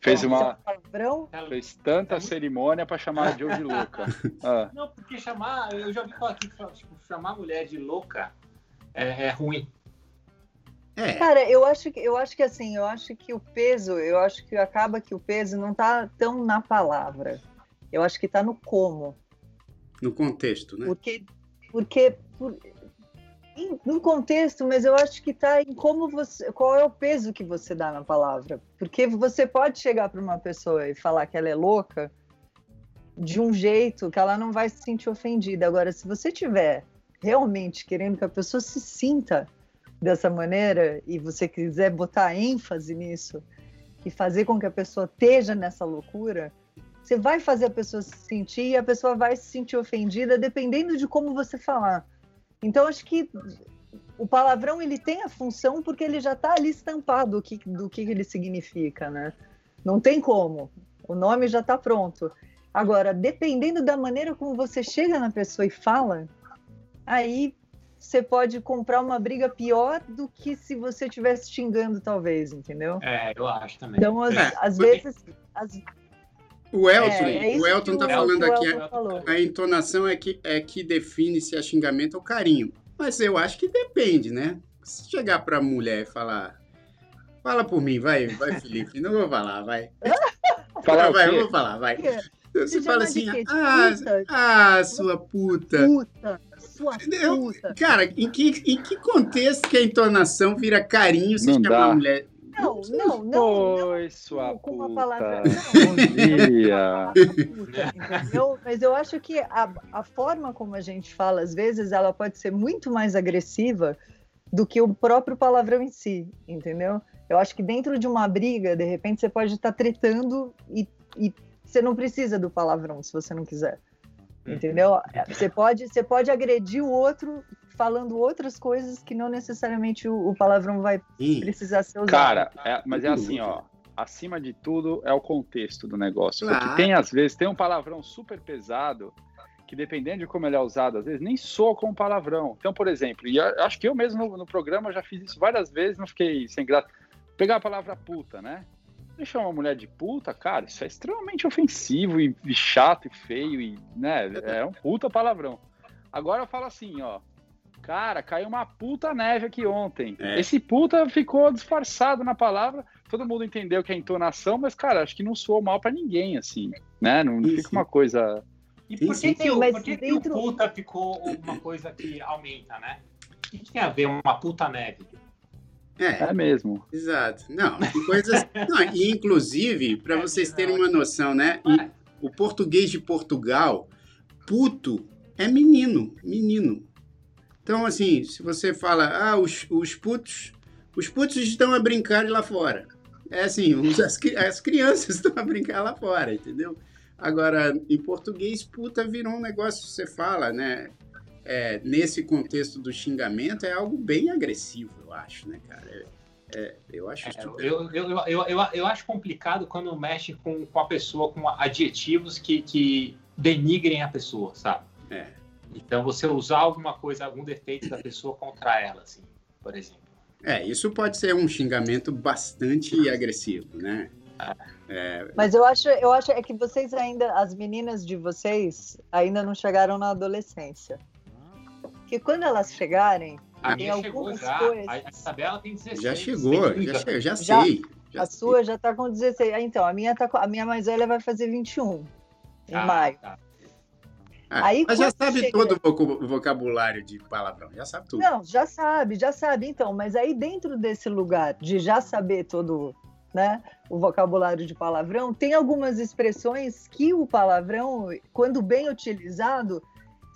Fez uma. Palavrão? Ela- Fez tanta cerimônia pra chamar a Joe de louca. Ah, Não, porque chamar, eu já ouvi falar aqui, tipo, chamar a mulher de louca é, é ruim. É, Cara, eu acho que eu acho que assim, eu acho que o peso, eu acho que acaba que o peso não tá tão na palavra. Eu acho que tá no como. no contexto, né? Porque, porque por- em- no contexto, mas eu acho que tá em como você, qual é o peso que você dá na palavra. Porque você pode chegar para uma pessoa e falar que ela é louca de um jeito que ela não vai se sentir ofendida. Agora, se você tiver realmente querendo que a pessoa se sinta dessa maneira e você quiser botar ênfase nisso e fazer com que a pessoa esteja nessa loucura, você vai fazer a pessoa se sentir e a pessoa vai se sentir ofendida dependendo de como você falar. Então acho que o palavrão ele tem a função porque ele já está ali estampado o que, do que ele significa, né? Não tem como. O nome já está pronto. Agora, dependendo da maneira como você chega na pessoa e fala, aí você pode comprar uma briga pior do que se você estivesse xingando, talvez, entendeu? É, eu acho também. Então, às, É, às vezes. as- O Elton, é, é o Elton tá o- falando que o aqui, Elton falou. a entonação é que, é que define se é xingamento ou carinho. Mas eu acho que depende, né? Se chegar pra mulher e falar. Fala por mim, vai, vai, Felipe. Não vou falar, vai. Falar o vai, eu vou falar, vai. Você Te fala chama de assim, ah, ah, sua puta. Puta, sua Eu- puta. Cara, em que, em que contexto que a entonação vira carinho se Não chamar dá. a mulher? Não, não, não. não. Oi, sua com uma puta. palavra. Bom dia. Puta, entendeu? Mas eu acho que a, a forma como a gente fala, às vezes, ela pode ser muito mais agressiva do que o próprio palavrão em si, entendeu? Eu acho que dentro de uma briga, de repente, você pode estar tretando e, e você não precisa do palavrão se você não quiser. Entendeu? Você pode, você pode agredir o outro falando outras coisas que não necessariamente o, o palavrão vai Ih, precisar ser usado. Cara, é- mas é assim, ó. Acima de tudo é o contexto do negócio. Claro. Porque tem, às vezes, tem um palavrão super pesado que, dependendo de como ele é usado, às vezes nem soa como palavrão. Então, por exemplo, e eu acho que eu mesmo no, no programa já fiz isso várias vezes, não fiquei sem graça. Pegar a palavra puta, né? Deixar uma mulher de puta, cara, isso é extremamente ofensivo e, e chato e feio, e, né? É um puta palavrão. Agora eu falo assim, ó. Cara, caiu uma puta neve aqui ontem. É. Esse puta ficou disfarçado na palavra. Todo mundo entendeu que é entonação, mas, cara, acho que não soou mal pra ninguém, assim, né? Não, não Sim, fica uma coisa. E por que, sim, que, o, por que, que dentro- o puta ficou uma coisa que aumenta, né? O que, que tem a ver uma puta neve? É, É mesmo. exato. Não, coisas. Não, e inclusive, para É, vocês não. terem uma noção, né? e o português de Portugal, puto é menino, menino. Então, assim, se você fala, ah, os, os putos, os putos estão a brincar lá fora. É assim, os- as, as crianças estão a brincar lá fora, entendeu? Agora, em português, puta virou um negócio que você fala, né? É, nesse contexto do xingamento, é algo bem agressivo, eu acho, né, cara? É- é, eu acho É, super- eu, eu, eu, eu, eu, acho complicado quando mexe com, com a pessoa com adjetivos que, que denigrem a pessoa, sabe? É. Então você usar alguma coisa, algum defeito da pessoa contra ela, assim, por exemplo. É, isso pode ser um xingamento bastante agressivo, né? Mas eu acho, eu acho é que vocês ainda, as meninas de vocês, ainda não chegaram na adolescência. Porque quando elas chegarem, A Tem algumas já, coisas. a Isabela tem 16. Já chegou, já, che- já Já- sei. já a sei. sua já tá com 16. Ah, então, a minha, tá, com- a minha mais velha vai fazer 21 em Ah, maio. tá. Ah, Aí mas já sabe chega- todo o vocabulário de palavrão, já sabe tudo. Não, já sabe, já sabe. Então, mas aí dentro desse lugar de já saber todo né, o vocabulário de palavrão, tem algumas expressões que o palavrão, quando bem utilizado,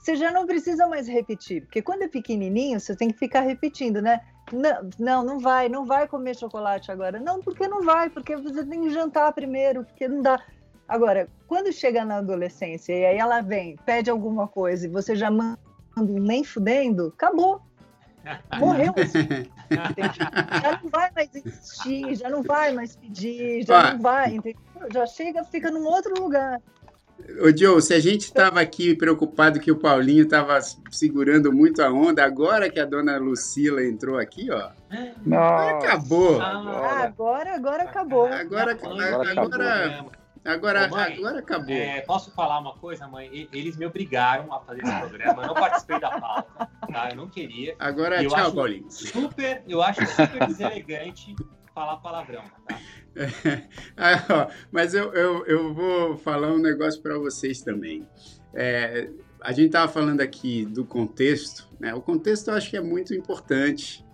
você já não precisa mais repetir. Porque quando é pequenininho, você tem que ficar repetindo, né? Não, não, não vai, não vai comer chocolate agora. Não, porque não vai, porque você tem que jantar primeiro, porque não dá. Agora, quando chega na adolescência e aí ela vem, pede alguma coisa e você já manda nem fudendo, acabou. Morreu. já não vai mais insistir, já não vai mais pedir, já Ah. não vai, entendeu? Já chega, fica num outro lugar. Ô, Joe, se a gente estava aqui preocupado que o Paulinho estava segurando muito a onda, agora que a dona Lucila entrou aqui, ó, Nossa, acabou. Ah, agora. agora, agora acabou. Agora- agora agora- Agora, Ô, mãe, agora acabou. É, posso falar uma coisa, mãe? Eles me obrigaram a fazer esse programa. Eu não participei da pauta, tá? Eu não queria. Agora, eu tchau, acho- Paulinho. Super, eu acho super deselegante falar palavrão, tá? Mas eu, eu, eu vou falar um negócio para vocês também. É, a gente estava falando aqui do contexto, né? O contexto eu acho que é muito importante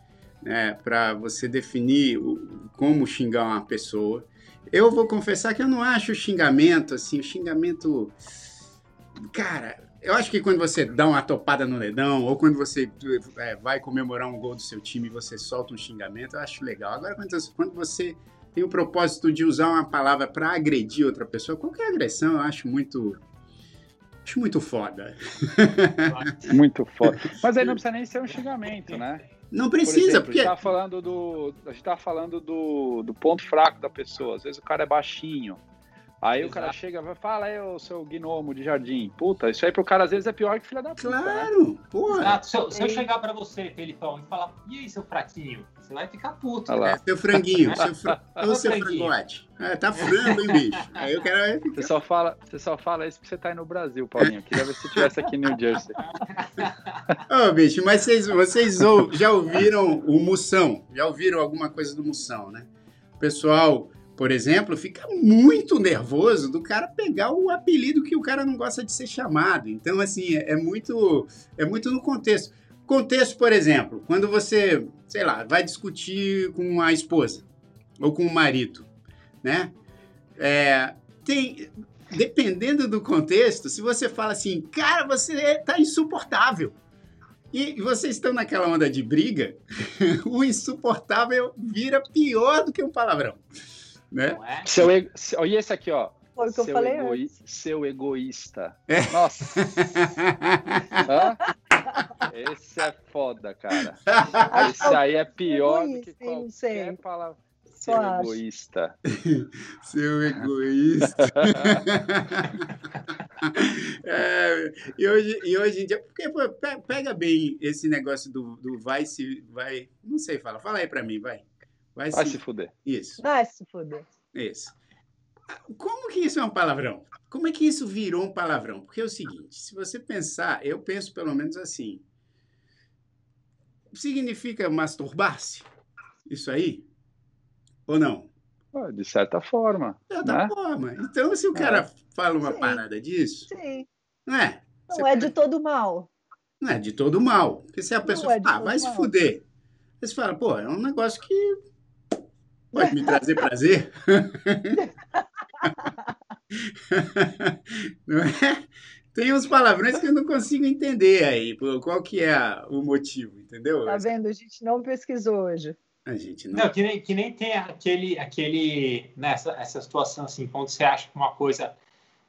né, para você definir o- como xingar uma pessoa. Eu vou confessar que eu não acho xingamento, assim, xingamento. Cara, eu acho que quando você dá uma topada no dedão, ou quando você é, vai comemorar um gol do seu time e você solta um xingamento, eu acho legal. Agora, quando, você tem o propósito de usar uma palavra para agredir outra pessoa, qualquer agressão eu acho muito. Acho muito foda. Muito foda. Mas aí não precisa nem ser um xingamento, né? Não Por precisa, exemplo, porque. A gente tá falando, do, a gente tá falando do, do ponto fraco da pessoa. Às vezes o cara é baixinho. Aí o cara Exato. chega e vai, fala aí, ô seu gnomo de jardim. Puta, isso aí pro cara às vezes é pior que filha da puta. né? Claro, porra. Exato. Se eu, se eu chegar pra você, Felipão, e falar, e aí, seu fraquinho? Você vai ficar puto. Lá. É, seu franguinho, seu fra... Ô, seu frangote. É, tá frango, hein, bicho? Aí eu quero. Você só fala, você só fala isso porque você tá aí no Brasil, Paulinho. Queria ver se você estivesse aqui em New Jersey. Ô, bicho, mas vocês, vocês ou- já ouviram o Moção? Já ouviram alguma coisa do Moção, né? O pessoal, por exemplo, fica muito nervoso do cara pegar o apelido que o cara não gosta de ser chamado. Então, assim, é, é muito, é muito no contexto. Contexto, por exemplo, quando você, sei lá, vai discutir com a esposa ou com o marido, né? É, tem, dependendo do contexto, se você fala assim, cara, você tá insuportável. E vocês estão naquela onda de briga, o insuportável vira pior do que um palavrão. Né? Não é? Seu ego... Olha esse aqui, ó. Foi o que eu seu, falei egoi- antes. seu egoísta. É. Nossa. Hã? Esse é foda, cara. Esse aí é pior do que qualquer palavra. Seu egoísta. Seu egoísta. É, e, hoje, e hoje em dia, porque pega bem esse negócio do, do vai se. Vai. Não sei, fala. Fala aí pra mim, vai. Vai, Vai se. se fuder. Isso, Vai se foder. isso. Como que isso é um palavrão? Como é que isso virou um palavrão? Porque é o seguinte, se você pensar, eu penso pelo menos assim. Significa masturbar-se? Isso aí? Ou não? Ah, De certa forma. De outra Né? forma. Então, se o cara fala uma Sim. parada disso, Sim. não é? Você Não é de todo mal. Não é de todo mal. Porque se a pessoa é fala, ah, todo vai se mal. fuder. Aí Você fala, pô, é um negócio que pode me trazer prazer. não é? Tem uns palavrões que eu não consigo entender aí. Qual que é a- o motivo, entendeu? Tá vendo? A gente não pesquisou hoje. A gente não. Não, que nem, que nem tem aquele, aquele nessa essa situação assim, quando você acha que uma coisa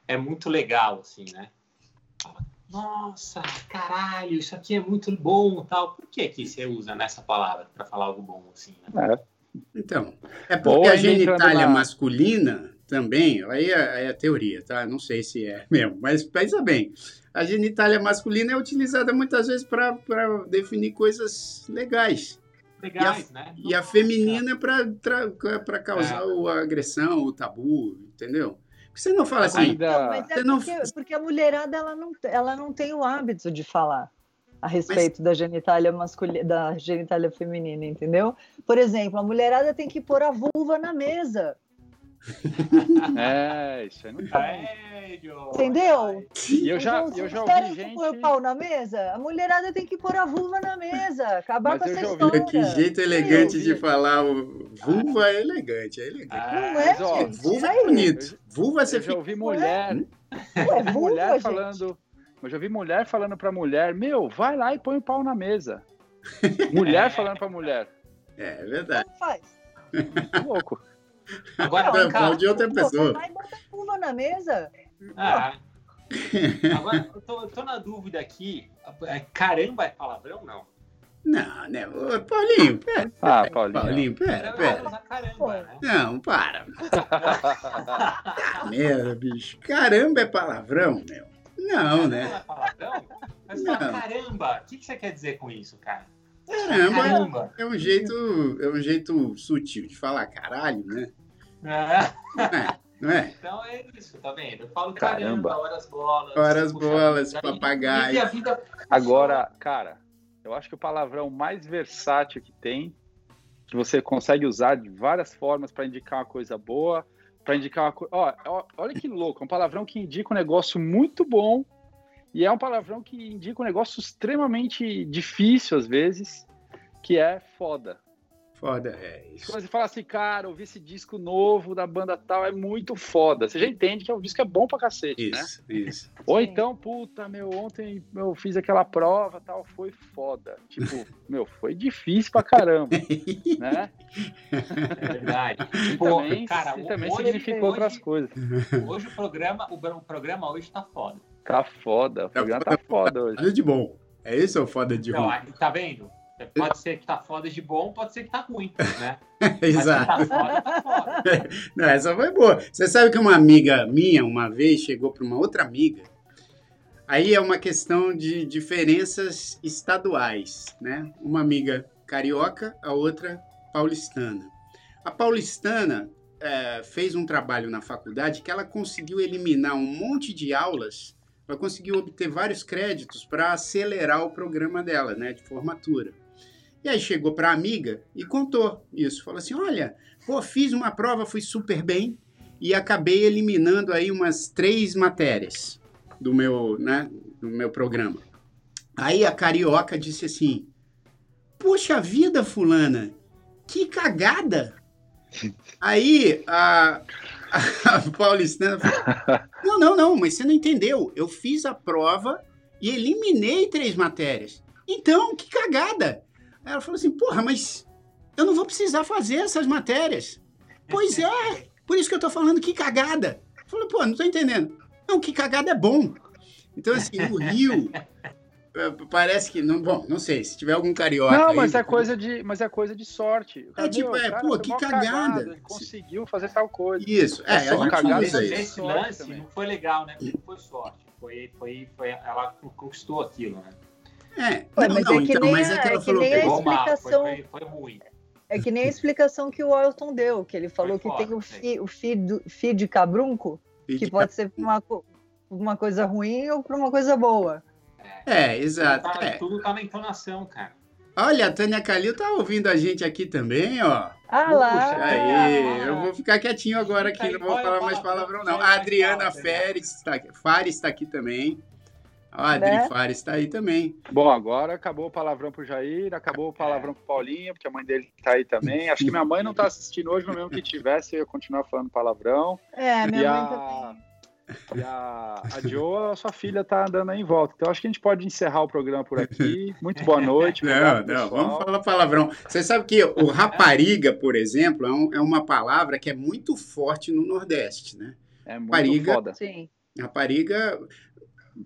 é muito legal, assim, né? Nossa, caralho, isso aqui é muito bom, tal. Por que que você usa nessa palavra para falar algo bom assim? Né? É. Então, é porque a genitália na- masculina também, aí é, é teoria, tá? Não sei se é mesmo, mas pensa bem. A genitália masculina é utilizada muitas vezes para definir coisas legais. Legais, né? E a feminina é para causar o- a agressão, o tabu, entendeu? Porque você não fala assim, Ainda. Mas é Você não- porque, porque a mulherada ela não, ela não tem o hábito de falar a respeito da genitália masculina, da genitália feminina, entendeu? Por exemplo, a mulherada tem que pôr a vulva na mesa, É, isso aí não tá. Sério? entendeu? E eu já, Então, eu já os caras ouvi que gente. põem o pau na mesa, a mulherada tem que pôr a vulva na mesa, acabar Mas com eu essa história. que jeito elegante eu de falar o vulva é elegante, é elegante. Ah, Não é, Mas, ó, vulva é bonito. Vulva você Eu já fica. ouvi mulher. Ué, vulva, mulher gente. falando. Eu já vi mulher falando pra mulher: Meu, vai lá e põe o pau na mesa. Mulher falando pra mulher. É, é verdade. Como faz? Muito louco. Agora, Não, fala de outra Pô, pessoa. Vai botar a vulva na mesa. Ah. Agora, eu tô, eu tô na dúvida aqui. É, Caramba, é palavrão? Não. Não, né? Ô, Paulinho, pera. Ah, Paulinho. Paulinho, pera, pera. usar caramba, né? Não, para. Merda, bicho. Caramba é palavrão, meu. Não, né? é palavrão? Mas fala, Não. caramba, o que, que você quer dizer com isso, cara? Caramba Caramba. é um jeito, é um jeito sutil de falar caralho, né? É, Não é? então é isso, tá vendo? Eu falo Caramba. caramba, horas bolas. Horas bolas, aí papagaio. vida Agora, cara, eu acho que o palavrão mais versátil que tem, que você consegue usar de várias formas pra indicar uma coisa boa, pra indicar uma coisa. Olha que louco, é um palavrão que indica um negócio muito bom e é um palavrão que indica um negócio extremamente difícil às vezes, que é foda. Foda, é isso. Quando você fala assim, cara, ouvi esse disco novo da banda tal, é muito foda. Você já entende que é um disco é bom pra cacete, né? Isso, isso. Ou Sim. então, puta, meu, ontem eu fiz aquela prova tal, foi foda. Tipo, meu, foi difícil pra caramba, né? é verdade. E Pô, também, cara, e também hoje- significa hoje- outras coisas. Hoje o programa, o, o programa hoje tá foda. Tá foda, o programa tá foda hoje. Foda de bom. É isso ou foda de Então, ruim? tá vendo? Pode ser que tá foda de bom, pode ser que tá ruim, né? Exato. tá foda, tá foda. Não, essa foi boa. Você sabe que uma amiga minha, uma vez, chegou para uma outra amiga. Aí é uma questão de diferenças estaduais, né? Uma amiga carioca, a outra paulistana. A paulistana eh, fez um trabalho na faculdade que ela conseguiu eliminar um monte de aulas ela conseguiu obter vários créditos para acelerar o programa dela, né, de formatura. E aí chegou para a amiga e contou isso. Falou assim: olha, pô, fiz uma prova, fui super bem e acabei eliminando aí umas três matérias do meu, né, do meu programa. Aí a carioca disse assim: Puxa vida, fulana, que cagada! Aí a, a, a paulistana falou, Não, não, não, mas você não entendeu. Eu fiz a prova e eliminei três matérias. Então, que cagada! Aí ela falou assim: Porra, mas eu não vou precisar fazer essas matérias. Pois é, por isso que eu tô falando que cagada. Falou, pô, não tô entendendo. Não, que cagada é bom. Então, assim, o Rio é, parece que não, bom, não sei, se tiver algum carioca Não, aí, mas é coisa de, mas é coisa de sorte. O É tipo, é, cara pô, que cagada. cagado, ele conseguiu fazer tal coisa. Isso, é, É a só gente cagada. Esse sorte lance também. não foi legal, né? Porque não foi sorte. Foi, foi, foi, ela conquistou aquilo, né? É, Ué, não, mas não, é que então, nem mas a- é que é falou, nem a mal, foi, explicação- foi, foi ruim. É que nem a explicação que o Elton deu, que ele falou Foi que tem foda, o fi, o fi, do, fi de cabrunco, que pode ser pra uma, uma coisa ruim ou para uma coisa boa. É, Tudo exato. tá, é. tudo tá na entonação, cara. Olha, a Tânia Calil tá ouvindo a gente aqui também, ó. Ah lá! Puxa, Aí, Ah, eu vou ficar quietinho agora aqui, não vou é falar mais palavrão não. A Adriana? Férez está aqui, Fares está aqui também. A Adri Né? Fares está aí também. Bom, agora acabou o palavrão pro Jair, acabou o palavrão pro Paulinho, porque a mãe dele tá aí também. Acho que minha mãe não tá assistindo hoje, mas mesmo que tivesse, eu ia continuar falando palavrão. É, minha e mãe a, também. e a, a Jo, a sua filha, tá andando aí em volta. Então acho que a gente pode encerrar o programa por aqui. Muito boa noite. Não, obrigado, não, vamos falar palavrão. Você sabe que o rapariga, por exemplo, é, um- é uma palavra que é muito forte no Nordeste, né? É muito Rapariga. foda. Sim. Rapariga,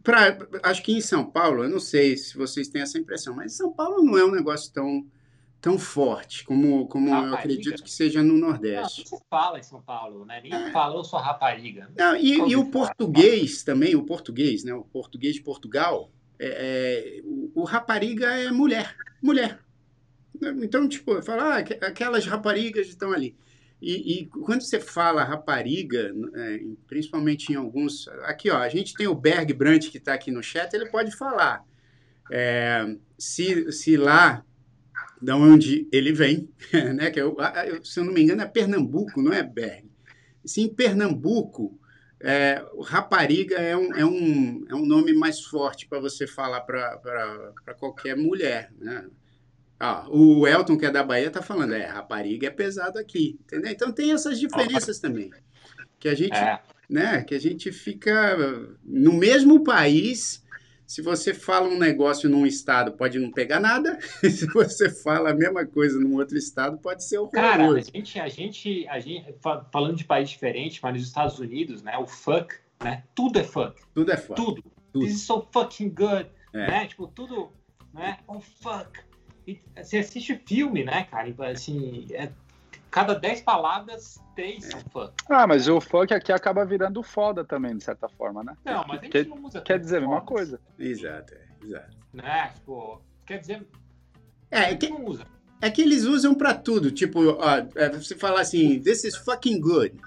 pra, acho que em São Paulo, eu não sei se vocês têm essa impressão, mas São Paulo não é um negócio tão, tão forte como, como eu acredito que seja no Não, Nordeste. você fala em São Paulo, né? Nem falou sua rapariga. Não, e, e o falar. português também, o português, né? O português de Portugal, é, é, o, o rapariga é mulher, mulher. Então, tipo, fala, ah, aqu- aquelas raparigas estão ali. E, e quando você fala rapariga, é, principalmente em alguns. Aqui, ó, a gente tem o Berg Brandt que está aqui no chat, ele pode falar. É, se, se lá, da onde ele vem, né? Que eu, eu- se eu não me engano, é Pernambuco, não é Berg. Se em Pernambuco, é, rapariga é um, é, um, é um nome mais forte para você falar para qualquer mulher, né? Ah, o Elton, que é da Bahia, tá falando, é, rapariga é pesado aqui, entendeu? Então tem essas diferenças também. Que a gente, É, né, que a gente fica no mesmo país, se você fala um negócio num estado, pode não pegar nada, se você fala a mesma coisa num outro estado, pode ser Cara, a gente, a gente, a gente, fa- falando de país diferente, mas nos Estados Unidos, né? O fuck, né? Tudo é fuck. Tudo é foda. Tudo. Tudo. This is so fucking good. É. Né? Tipo, tudo, né? Oh, fuck. E você assiste filme, né, cara? E, assim, é- cada 10 palavras, 3 são fuck. Ah, mas o funk aqui acaba virando foda também, de certa forma, né? Não, mas a gente Quer- não usa Quer dizer a mesma coisa. Exato, é, exato. Né? Tipo, quer dizer, É, é a que, gente não usa. é que eles usam pra tudo. Tipo, ó, é, você fala assim, this is fucking good.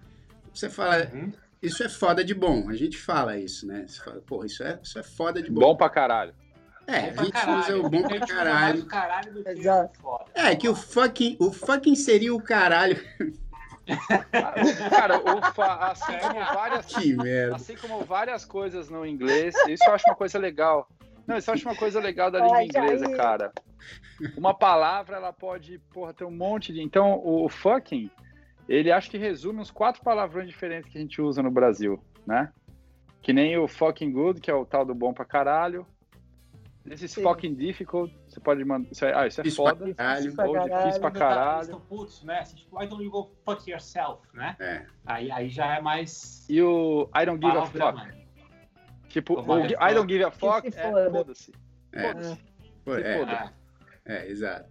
Você fala, Uhum. isso é foda de bom. A gente fala isso, né? Você fala, porra, isso é, isso é foda de bom. Bom pra caralho. É, Bom a pra gente caralho. usa o bom pra caralho. caralho do Exato. foda. É, que o fucking, o fucking seria o caralho. Cara, o fa- assim como várias Que merda. Assim como várias coisas no inglês, isso eu acho uma coisa legal. Não, isso eu acho uma coisa legal da língua Ai, inglesa, cara. Uma palavra, ela pode, porra, ter um monte de. Então, o fucking, ele acho que resume uns quatro palavrões diferentes que a gente usa no Brasil, né? Que nem o fucking good, que é o tal do bom pra caralho. Esse Sim. fucking difficult, você pode mandar. Isso é, ah, isso é Isso pra foda. caralho. pra Ou difícil caralho. pra Eles caralho. estão putos, né? Tipo, why don't you go fuck yourself, né? É. Aí, aí já é mais E o I don't give a fuck. né? Tipo, O. I don't give a fuck se é foda. foda-se. É, Foda-se. é, foda. É. é, exato.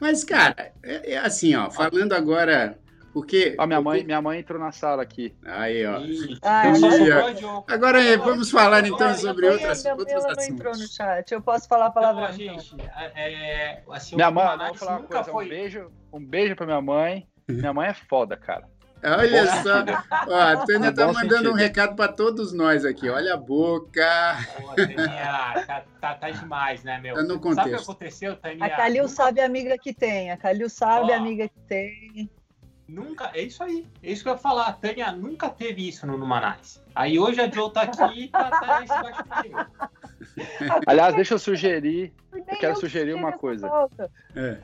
Mas, cara, é, é assim, ó, falando agora, porque... Ó, minha mãe, minha mãe entrou na sala aqui. Aí, ó. Ih, Ah, Entendi. agora-. Agora é, vamos falar então Agora, sobre outras, a outros Gabriela não entrou no assuntos. chat. Eu posso falar a palavra Não, então. gente, é, assim, Minha o mãe, vou falar uma coisa, foi... um beijo, um beijo pra minha mãe. Minha mãe é foda, cara. Olha Bom, só. Ó, a Tânia tá mandando um sentido. recado para todos nós aqui. Olha a boca. Pô, Taninha, tá, tá, tá demais, né, meu? Tá no Sabe o que contexto. aconteceu, Taninha? A Calil sabe a amiga que tem, a Calil sabe Ó. a amiga que tem. Nunca, é isso aí. É isso que eu ia falar. A Tânia nunca teve isso no Numanais. Aí hoje a Joe tá aqui e tá, tá esse baixo Aliás, deixa eu sugerir, Nem quero eu sugerir uma coisa. É.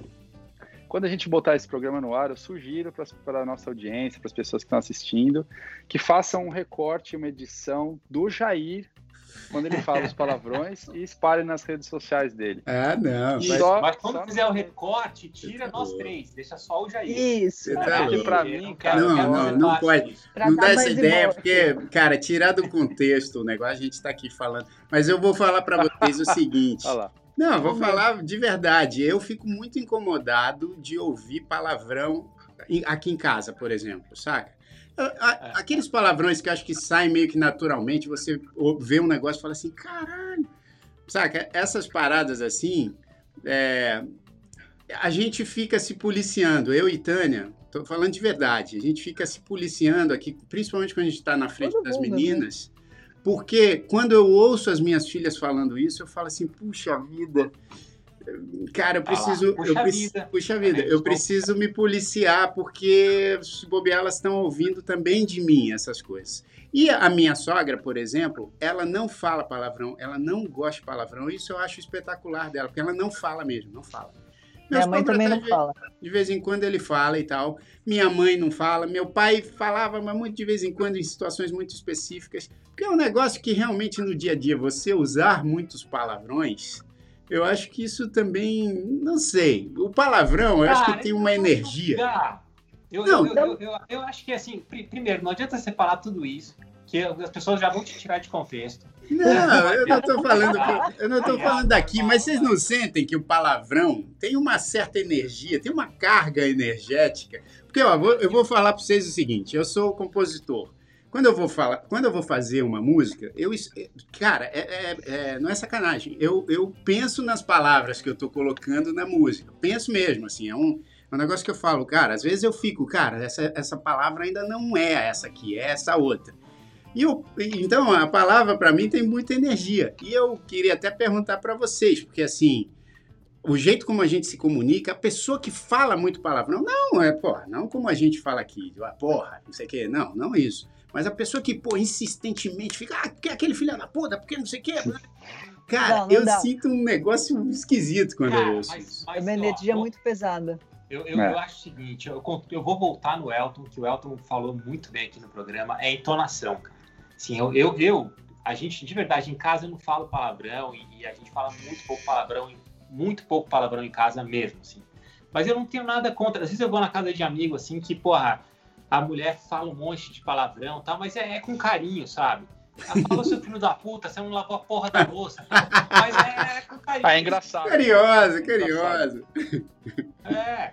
quando a gente botar esse programa no ar, eu sugiro para a nossa audiência, para as pessoas que estão assistindo, que façam um recorte, uma edição do Jair, quando ele fala os palavrões, e espalhem nas redes sociais dele. Ah, não. Mas só- mas quando só- fizer o recorte, tira Tá nós três. Deixa só o Jair. Isso. Tá louco. pra mim, não cara, Não, não, não parte pode. Pra não dá essa ideia, porque, cara, tirar do contexto o negócio, a gente está aqui falando. Mas eu vou falar para vocês o seguinte. Olha lá. Não, vou falar de verdade. Eu fico muito incomodado de ouvir palavrão aqui em casa, por exemplo, saca? É. Aqueles palavrões que acho que saem meio que naturalmente, você vê um negócio e fala assim, caralho. Saca? Essas paradas assim, é, a gente fica se policiando. Eu e Tânia, tô falando de verdade, a gente fica se policiando aqui, principalmente quando a gente está na frente Todo das mundo, né? meninas. Porque quando eu ouço as minhas filhas falando isso, eu falo assim, puxa vida. Cara, eu Ah lá, preciso. puxa eu preci- vida. Puxa vida, É, eu bom. preciso me policiar, porque se bobear, elas estão ouvindo também de mim essas coisas. E a minha sogra, por exemplo, ela não fala palavrão, ela não gosta de palavrão, isso eu acho espetacular dela, porque ela não fala mesmo, não fala. Minha Meus mãe sogros também não de- fala. de vez em quando ele fala e tal. Minha mãe não fala. Meu pai falava, mas muito de vez em quando em situações muito específicas. Porque é um negócio que realmente no dia a dia você usar muitos palavrões, eu acho que isso também, não sei. O palavrão, eu acho que tem uma energia. Eu, Não, eu, eu, eu, eu acho que, assim, pri- primeiro, não adianta falar tudo isso, que as pessoas já vão te tirar de contexto. Não, eu não tô falando, eu não tô falando daqui, mas vocês não sentem que o palavrão tem uma certa energia, tem uma carga energética? Porque ó, eu vou falar para vocês o seguinte, eu sou compositor. Quando eu vou falar, quando eu vou fazer uma música, eu, es- cara, é, é- é- não é sacanagem. Eu, eu penso nas palavras que eu tô colocando na música. Penso mesmo, assim, é um, é um negócio que eu falo, cara. Às vezes eu fico, cara, essa, essa palavra ainda não é essa aqui, é essa outra. E eu, então, a palavra para mim tem muita energia. E eu queria até perguntar para vocês, porque assim, o jeito como a gente se comunica, a pessoa que fala muito palavrão, não é, porra, não como a gente fala aqui, ah, porra, não sei o quê, não, não isso. Mas a pessoa que, pô, insistentemente fica, ah, que é aquele filho da puta, porque não sei o quê. Cara, Não, não eu dá. sinto um negócio esquisito quando Cara, eu ouço mas, isso. É mas, uma ó, energia ó, muito pesada. Eu, eu, É. eu acho o seguinte, eu, eu vou voltar no Elton, que o Elton falou muito bem aqui no programa, é entonação, cara. Sim, eu, eu, eu- a gente, de verdade, em casa eu não falo palavrão e, e a gente fala muito pouco palavrão, em- muito pouco palavrão em casa mesmo, assim. Mas eu não tenho nada contra. Às vezes eu vou na casa de amigo, assim, que, porra, a mulher fala um monte de palavrão e tal, mas é, é com carinho, sabe? Ela fala, seu filho da puta, você não lavou a porra da louça. Mas é, é com carinho. Ah, é engraçado. Curioso, curioso. É.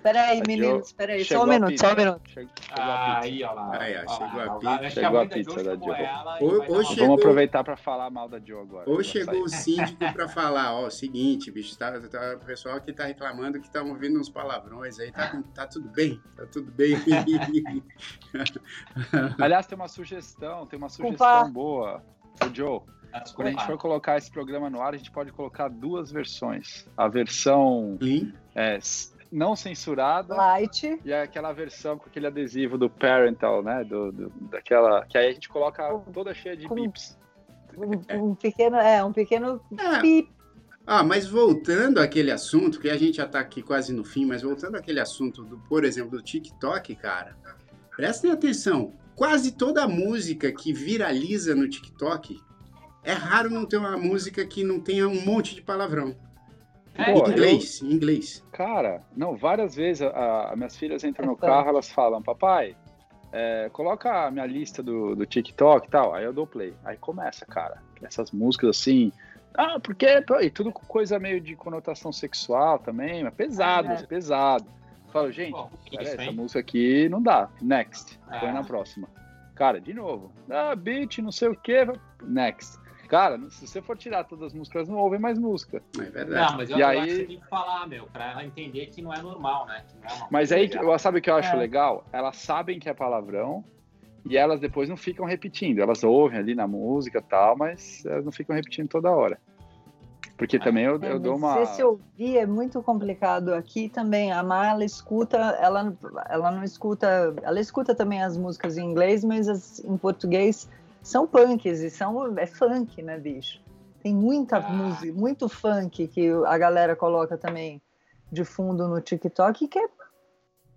Espera aí, meninos, espera aí. Só um a minuto, só um minuto. Chegou, chegou a pizza. Aí, ó lá. Aí, ó, ó chegou lá, a pizza. Acho Chegou a pizza Joe da Joe. Ou- ou chegou- Vamos aproveitar para falar mal da Joe agora. Ou pra chegou o síndico para falar, ó, seguinte, bicho, tá, tá- o pessoal aqui tá reclamando que estão ouvindo uns palavrões aí, tá, tá tudo bem? Tá tudo bem? Aliás, tem uma sugestão, tem uma sugestão Desculpa. boa. O Joe, quando a gente for colocar esse programa no ar, a gente pode colocar duas versões. A versão Sim. é, não censurada Light. e aquela versão com aquele adesivo do parental, né? Do, do- daquela. Que aí a gente coloca toda cheia de Com- bips. Um, um pequeno, é, um pequeno É, pip. Ah, mas voltando àquele assunto, que a gente já tá aqui quase no fim, mas voltando àquele assunto, do, por exemplo, do TikTok, cara, prestem atenção. Quase toda música que viraliza no TikTok, é raro não ter uma música que não tenha um monte de palavrão. É, Pô, em inglês, em inglês. Cara, não, várias vezes a, a- minhas filhas entram no Então. carro, elas falam, papai, é, coloca a minha lista do, do TikTok e tal. Aí eu dou play. Aí começa, cara. Essas músicas assim. Ah, porque. E tudo com coisa meio de conotação sexual também, mas pesado, É. pesado. Eu falo, gente, Pô, pera, isso, essa hein? música aqui não dá. Next. Põe Ah. na próxima. Cara, de novo. Ah, beat, não sei o que. Next. Cara, se você for tirar todas as músicas, não ouvem mais música. É verdade. Não, mas eu, E aí- acho que você tem que falar, meu, pra ela entender que não é normal, né? Que não é Mas aí, legal. sabe o que eu acho É. legal? Elas sabem que é palavrão e elas depois não ficam repetindo. Elas ouvem ali na música e tal, mas elas não ficam repetindo toda hora. Porque também eu, É, eu dou uma. Esse ouvir é muito complicado aqui também. A Má, ela escuta, ela, ela não escuta, ela escuta também as músicas em inglês, mas as em português são punks e são é funk, né, bicho? Tem muita Ah. música, muito funk que a galera coloca também de fundo no TikTok que é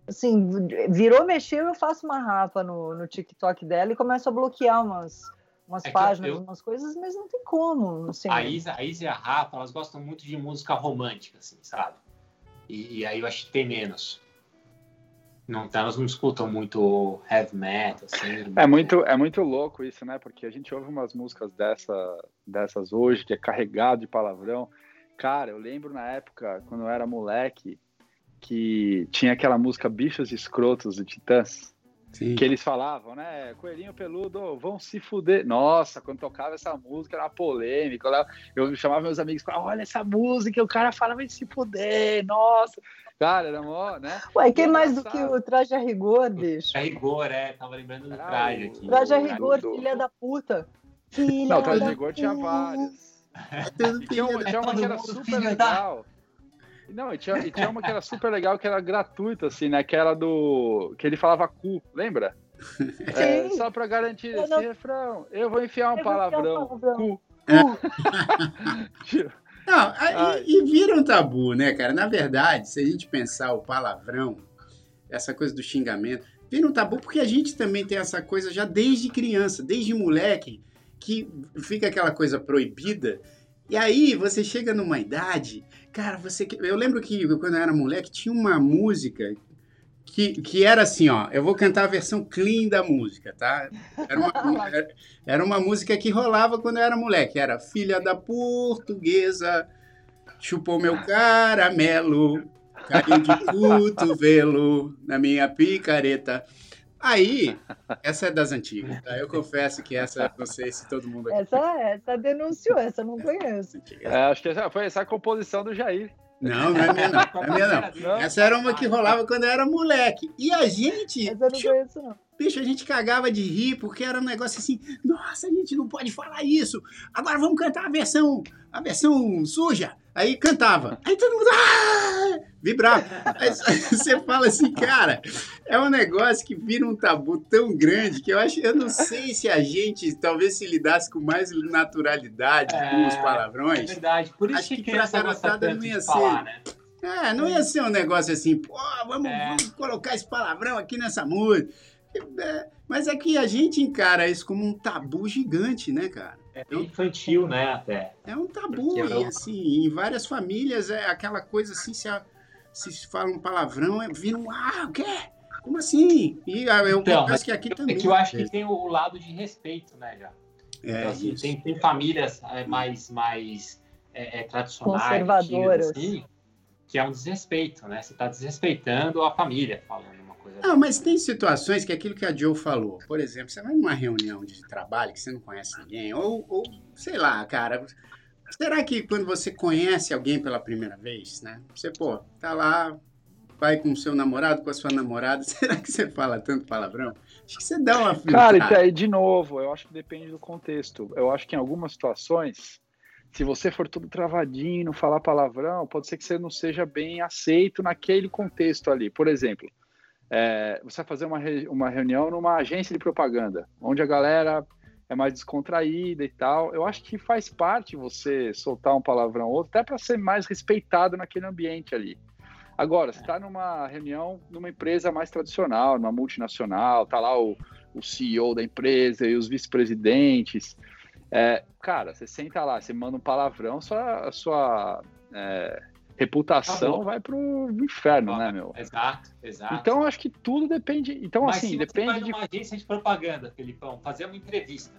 assim, virou mexer, eu faço uma rapa no, no TikTok dela e começo a bloquear umas umas É páginas, eu- umas coisas, mas não tem como, assim. A Isa, a Isa e a Rafa, elas gostam muito de música romântica, assim, sabe? E, e aí eu acho que tem menos. Não, elas não escutam muito heavy metal, assim. É muito, é muito louco isso, né? Porque a gente ouve umas músicas dessa, dessas hoje, que é carregado de palavrão. Cara, eu lembro na época, quando eu era moleque, que tinha aquela música Bichos Escrotos do Titãs. Sim. Que eles falavam, né? Coelhinho peludo, vão se fuder. Nossa, quando tocava essa música era uma polêmica. Eu, eu chamava meus amigos, falava, olha essa música, o cara falava vai se fuder, nossa. Cara, era mó, né? Ué, quem mais do que o traje a rigor, bicho? É rigor, é. Tava lembrando do traje aqui. Traje a rigor, filha da puta. Filha Não, o Traje da Rigor tinha várias. E tinha uma, tinha uma que era super legal. Não, e tinha, e tinha uma que era super legal, que era gratuita, assim, né? Que era do. Que ele falava cu, lembra? É, Sim. só pra garantir Eu esse não- refrão. Eu vou enfiar um Eu vou enfiar um palavrão. palavrão. Cu. Não, aí- Ai. e, vira um tabu, né, cara? Na verdade, se a gente pensar o palavrão, essa coisa do xingamento, vira um tabu porque a gente também tem essa coisa já desde criança, desde moleque, que fica aquela coisa proibida. E aí você chega numa idade, cara, você. Eu lembro que quando eu era moleque tinha uma música que, que era assim, ó. Eu vou cantar a versão clean da música, tá? Era uma, era- era uma música que rolava quando eu era moleque. Era Filha da Portuguesa, chupou meu caramelo, caiu de cotovelo na minha picareta. Aí, essa é das antigas, tá? Eu confesso que essa, não sei se todo mundo aqui Essa, essa denunciou, essa eu não conheço. É, acho que essa foi essa a composição do Jair. Não, não é minha não, não é minha não. Essa era uma que rolava quando eu era moleque. E a gente, Essa eu não conheço, não. bicho, a gente cagava de rir, porque era um negócio assim, nossa, a gente não pode falar isso. Agora vamos cantar a versão, a versão suja. Aí cantava. Aí todo mundo ah! vibrava. Aí você fala assim, cara, é um negócio que vira um tabu tão grande que eu acho, eu não sei se a gente talvez se lidasse com mais naturalidade com os É, É palavrões. verdade. Por isso Acho que, que pra garotada não ia falar, ser. né? É, não ia ser um negócio assim, pô, vamos, É. vamos colocar esse palavrão aqui nessa música. É, mas é que a gente encara isso como um tabu gigante, né, cara? É bem infantil, né, até. É um tabu, Porque eu- e assim, em várias famílias é aquela coisa assim, se, a- se fala um palavrão, é, vira um, ah, o quê? Como assim? E ah, eu Então, confesso que aqui É também. que eu acho que tem o, lado de respeito, né, já. É, Então, assim, tem, tem famílias é, mais, mais é, é, tradicionais, Conservadoras. assim, que é um desrespeito, né? Você está desrespeitando a família falando coisa. Não, mas tem situações que é aquilo que a Joe falou. Por exemplo, você vai numa reunião de trabalho que você não conhece ninguém, ou, ou sei lá, cara. Será que quando você conhece alguém pela primeira vez, né? Você, pô, tá lá, vai com o seu namorado, com a sua namorada, será que você fala tanto palavrão? Acho que você dá uma Cara, filtrada. então, aí, de novo, eu acho que depende do contexto. Eu acho que em algumas situações, se você for todo travadinho, não falar palavrão, pode ser que você não seja bem aceito naquele contexto ali. Por exemplo, é, você vai fazer uma, re- uma reunião numa agência de propaganda, onde a galera é mais descontraída e tal. Eu acho que faz parte você soltar um palavrão ou outro, até para ser mais respeitado naquele ambiente ali. Agora, você está numa reunião numa empresa mais tradicional, numa multinacional, tá lá o, o CEO da empresa e os vice-presidentes. É, cara, você senta lá, você manda um palavrão, sua, sua é, reputação vai pro inferno, né, meu? Exato, exato. Então, eu acho que tudo depende. Então, Mas assim, se você depende vai de. numa agência de propaganda, Felipão, fazer uma entrevista.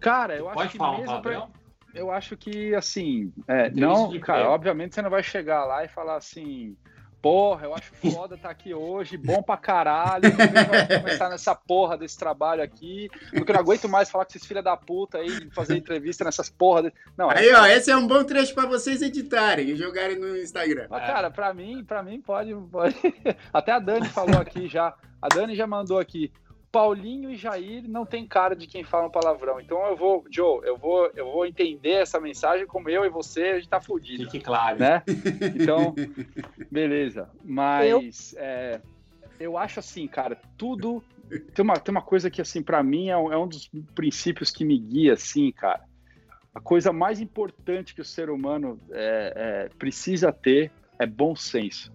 Cara, eu Você acho pode que falar um mesmo pra- eu acho que, assim, é, não, cara, obviamente você não vai chegar lá e falar assim, Porra, eu acho foda estar aqui hoje, bom pra caralho. Vamos começar nessa porra desse trabalho aqui. Porque eu não aguento mais falar com esses filha da puta aí, fazer entrevista nessas porra. De... Não, aí, ó, esse é um bom trecho pra vocês editarem e jogarem no Instagram. Mas, cara, pra mim, pra mim pode, pode. Até a Dani falou aqui já. A Dani já mandou aqui. Paulinho e Jair não tem cara de quem fala um palavrão. Então eu vou, Joe, eu vou, eu vou entender essa mensagem como eu e você, a gente tá fudido. Fique claro. Né? Então, beleza. Mas eu, é, eu acho assim, cara, tudo. Tem uma, tem uma coisa que, assim, para mim é um, é um dos princípios que me guia, assim, cara. A coisa mais importante que o ser humano é, é, precisa ter é bom senso.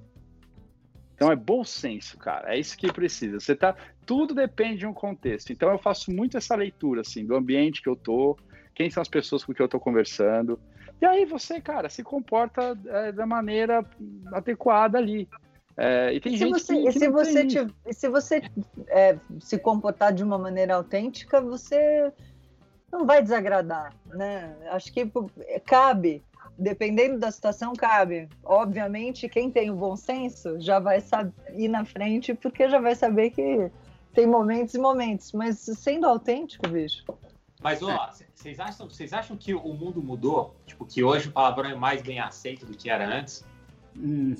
Então é bom senso, cara. É isso que precisa. Você tá. Tudo depende de um contexto. Então eu faço muito essa leitura, assim, do ambiente que eu tô, quem são as pessoas com que eu tô conversando. E aí você, cara, se comporta é, da maneira adequada ali. É, e tem e gente você, que, que se, você te, se você é, se comportar de uma maneira autêntica, você não vai desagradar, né? Acho que cabe dependendo da situação, cabe. Obviamente, quem tem o bom senso já vai saber ir na frente, porque já vai saber que tem momentos e momentos. Mas sendo autêntico, bicho. Mas, ó, vocês acham, vocês acham que o mundo mudou? Tipo, que hoje o palavrão é mais bem aceito do que era antes? Hum.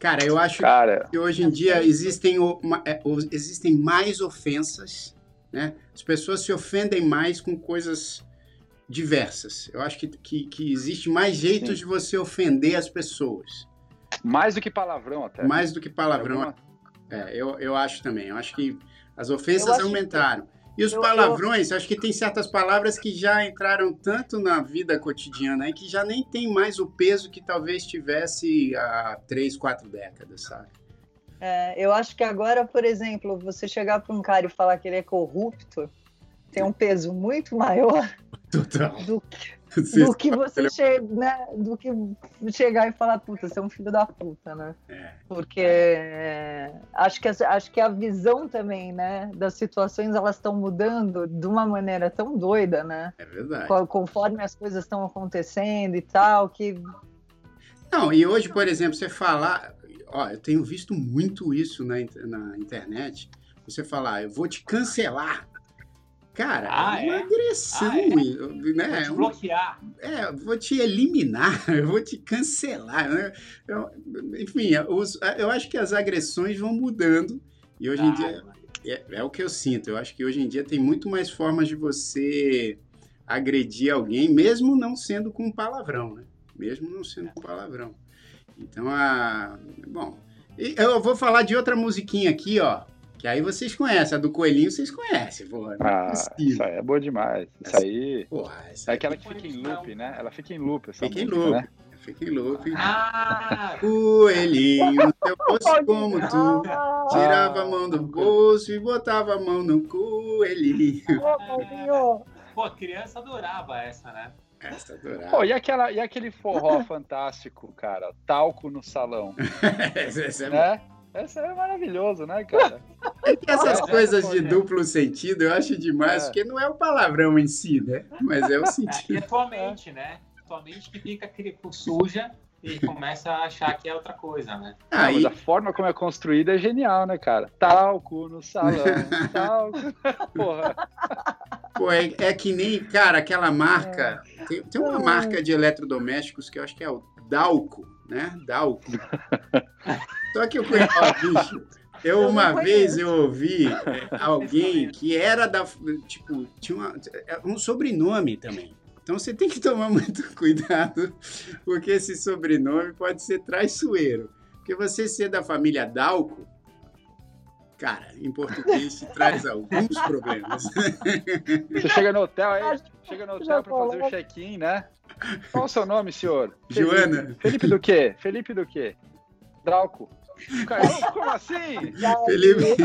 Cara, eu acho Cara. que hoje em dia existem, uma, é, existem mais ofensas, né? As pessoas se ofendem mais com coisas diversas. Eu acho que, que, que existe mais jeitos Sim. de você ofender as pessoas. Mais do que palavrão, até. Mais do que palavrão. É, eu, eu acho também. Eu acho que as ofensas aumentaram. Que... E os eu, palavrões, eu... acho que tem certas palavras que já entraram tanto na vida cotidiana aí que já nem tem mais o peso que talvez tivesse há três, quatro décadas, sabe? É, eu acho que agora, por exemplo, você chegar para um cara e falar que ele é corrupto, tem um peso muito maior Total. do que, do que você che né, do que chegar e falar, puta, você é um filho da puta, né? É. Porque é, acho, que, acho que a visão também, né, das situações, elas estão mudando de uma maneira tão doida, né? É verdade. Conforme as coisas estão acontecendo e tal, que... Não, e hoje, por exemplo, você falar... Ó, eu tenho visto muito isso na, na internet. Você falar, eu vou te cancelar Cara, ah, é uma é? agressão, ah, é? né? Vou te bloquear. É, vou te eliminar, eu vou te cancelar. Né? Eu, enfim, os, eu acho que as agressões vão mudando e hoje ah, em dia é, é, o que eu sinto. Eu acho que hoje em dia tem muito mais formas de você agredir alguém, mesmo não sendo com palavrão, né? Mesmo não sendo com palavrão. Então, a, bom, eu vou falar de outra musiquinha aqui, ó. Que aí vocês conhecem, a do coelhinho vocês conhecem, porra. Ah, isso aí é boa demais. Isso aí. Porra, essa é aquela que fica em loop, né? Ela fica em loop, essa Fica música, em loop. Né? Fica em loop. Ah! Coelhinho, se eu fosse como tu, tirava a mão do bolso e botava a mão no coelhinho. Pô, criança adorava essa, né? Essa adorava. Pô, e, aquela, e aquele forró fantástico, cara? Talco no salão. essa é né? Essa é maravilhoso, né, cara? É que essas é, coisas de duplo sentido eu acho demais, é. porque não é o palavrão em si, né? Mas é o sentido. É, é tua mente, né? Tua mente que fica suja e começa a achar que é outra coisa, né? Ah, mas a forma como é construída é genial, né, cara? Talco no salão, talco. Porra. Pô, é, é, que nem, cara, aquela marca. Tem, tem uma marca de eletrodomésticos que eu acho que é o Dalco né? Dalco. Só que eu conheço, bicho, eu, uma vez eu ouvi é, alguém que era da. Tipo, tinha uma, é, um sobrenome também. Então você tem que tomar muito cuidado, porque esse sobrenome pode ser traiçoeiro. Porque você ser da família Dalco, cara, em português te traz alguns problemas. Você chega no hotel aí, chega no hotel para fazer o check-in, né? Qual o seu nome, senhor? Joana. Felipe, do quê? Felipe do quê? Drauco. Como assim? Felipe.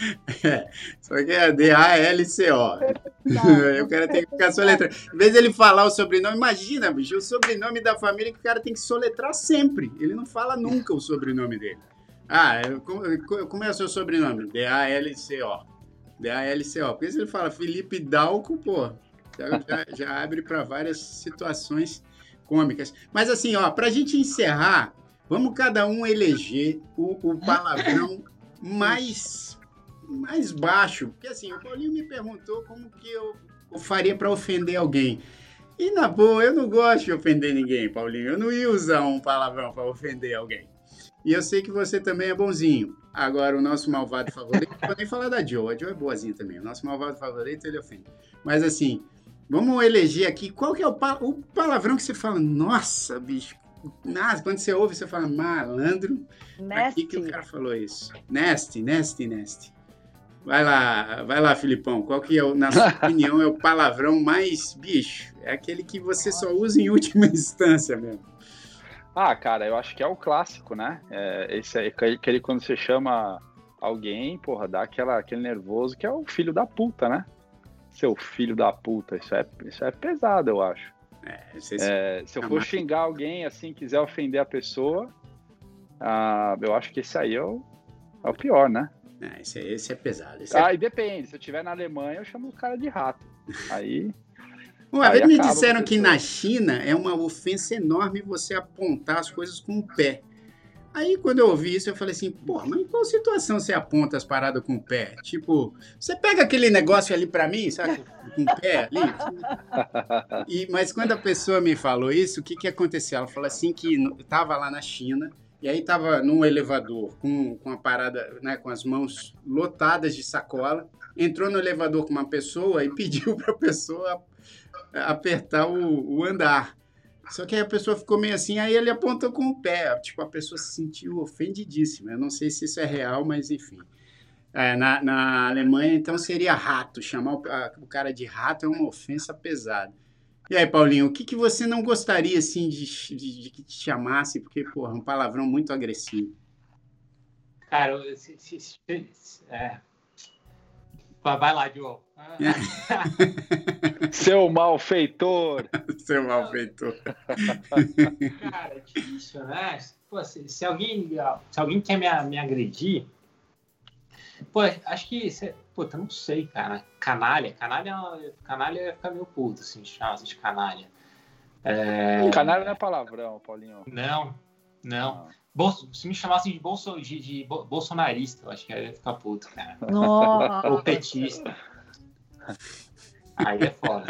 É, só que é D-A-L-C-O. o cara tem que ficar soletrando. Em vez dele falar o sobrenome, imagina, bicho, o sobrenome da família que o cara tem que soletrar sempre. Ele não fala nunca o sobrenome dele. Ah, como é o seu sobrenome? D-A-L-C-O. D-A-L-C-O. Porque se ele fala Felipe Dalco, pô, já, já, já abre para várias situações cômicas. Mas assim, ó, pra gente encerrar, vamos cada um eleger o, o palavrão mais, mais baixo. Porque assim, o Paulinho me perguntou como que eu, eu faria para ofender alguém. E na boa, eu não gosto de ofender ninguém, Paulinho. Eu não ia usar um palavrão para ofender alguém. E eu sei que você também é bonzinho. Agora, o nosso malvado favorito, não vou nem falar da Joe. A Joe é boazinha também. O nosso malvado favorito, ele ofende. Mas assim, vamos eleger aqui qual que é o, pa o palavrão que você fala, nossa, bicho. Nossa, quando você ouve, você fala malandro. Nasty. Aqui que o cara falou isso. Nasty, nasty, nasty. Vai lá, vai lá, Filipão. Qual que, é, o- na sua opinião, é o palavrão mais bicho? É aquele que você só usa em última instância mesmo. Ah, cara, eu acho que é o clássico, né? É, esse aí, aquele aquele quando você chama alguém, porra, dá aquela, aquele nervoso que é o filho da puta, né? Seu filho da puta, isso é, isso é pesado, eu acho. É, vocês- É, se eu for Jamais. xingar alguém, assim, quiser ofender a pessoa, ah, eu acho que esse aí é o, é o pior, né? é, esse, é- esse é pesado. Esse é... Ah, e depende, se eu estiver na Alemanha, eu chamo o cara de rato. Aí, Uma aí vez me disseram que na China é uma ofensa enorme você apontar as coisas com o pé. Aí, quando eu ouvi isso, eu falei assim, pô, mas em qual situação você aponta as paradas com o pé? Tipo, você pega aquele negócio ali pra mim, sabe? Com o pé ali. E, mas quando a pessoa me falou isso, o que, que aconteceu? Ela falou assim que tava lá na China, e aí tava num elevador com, com a parada, né, com as mãos lotadas de sacola, entrou no elevador com uma pessoa e pediu pra pessoa apertar o, o andar. Só que aí a pessoa ficou meio assim, aí ele apontou com o pé. Tipo, a pessoa se sentiu ofendidíssima. Eu não sei se isso é real, mas enfim. É, na, na Alemanha, então, seria rato. Chamar o, a- o cara de rato é uma ofensa pesada. E aí, Paulinho, o que, que você não gostaria, assim, de, de, de que te chamasse? Porque, porra, é um palavrão muito agressivo. Cara, se, se- se- é. Vai lá, Diogo. Ah, seu malfeitor! Seu malfeitor. Cara, é difícil, né? Pô, se, se alguém, se alguém quer me, me agredir, pô, acho que, se- puta, não sei, cara. Canalha, canalha, canalha ia ficar meio puto, assim, chamar de canalha. É, Canalha não é palavrão, Paulinho. não, não. Bolso- se me chamassem de, bolso, de, de bo- bolsonarista, eu acho que eu ia ficar puto, cara. Ou Nossa. petista. Aí é foda.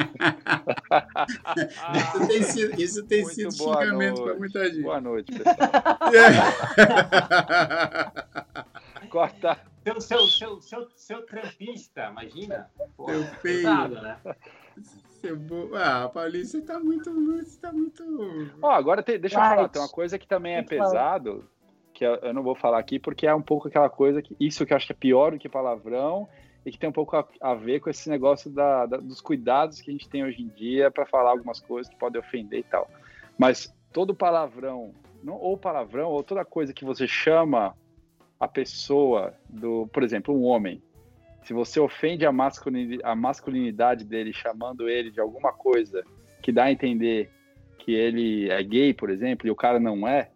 Isso tem sido, isso tem Muito sido xingamento noite. para muita gente. Boa noite, pessoal. Corta. Seu, seu, seu, seu, seu trampista, imagina? Seu feio. pesado, né? Seu bo- Ah, Paulinho, você tá muito. Você tá muito. Ó, agora tem- deixa eu falar, tem uma coisa que também é falar. pesado, que eu, eu não vou falar aqui, porque é um pouco aquela coisa que. Isso que eu acho que é pior do que palavrão, e que tem um pouco a, a ver com esse negócio da- da- dos cuidados que a gente tem hoje em dia para falar algumas coisas que podem ofender e tal. Mas todo palavrão, não, ou palavrão, ou toda coisa que você chama a pessoa do, por exemplo, um homem. Se você ofende a masculinidade, a masculinidade dele, chamando ele de alguma coisa que dá a entender que ele é gay, por exemplo, e o cara não é,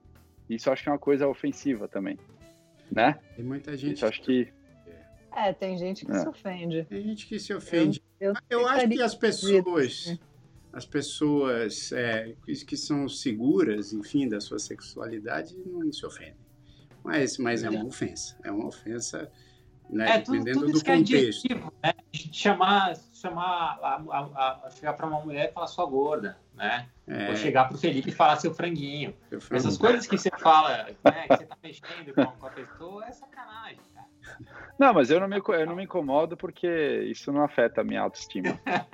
isso eu acho que é uma coisa ofensiva também, né? Tem muita gente. Isso acho que É, tem gente que É. se ofende. Tem gente que se ofende. Eu, Eu acho que as pessoas, as pessoas é, que são seguras, enfim, da sua sexualidade, não se ofendem. Mas, mas é uma ofensa. É uma ofensa, né, É, tudo, dependendo tudo do é contexto. adjetivo, né? Chamar, chamar a, a- a- chegar para uma mulher e falar sua gorda, né? É, Ou chegar pro Felipe e falar seu franguinho. eu Essas coisas que você fala, né? Que você tá mexendo com, com a pessoa, é sacanagem. Não, mas eu não me, eu não me incomodo porque isso não afeta a minha autoestima. É.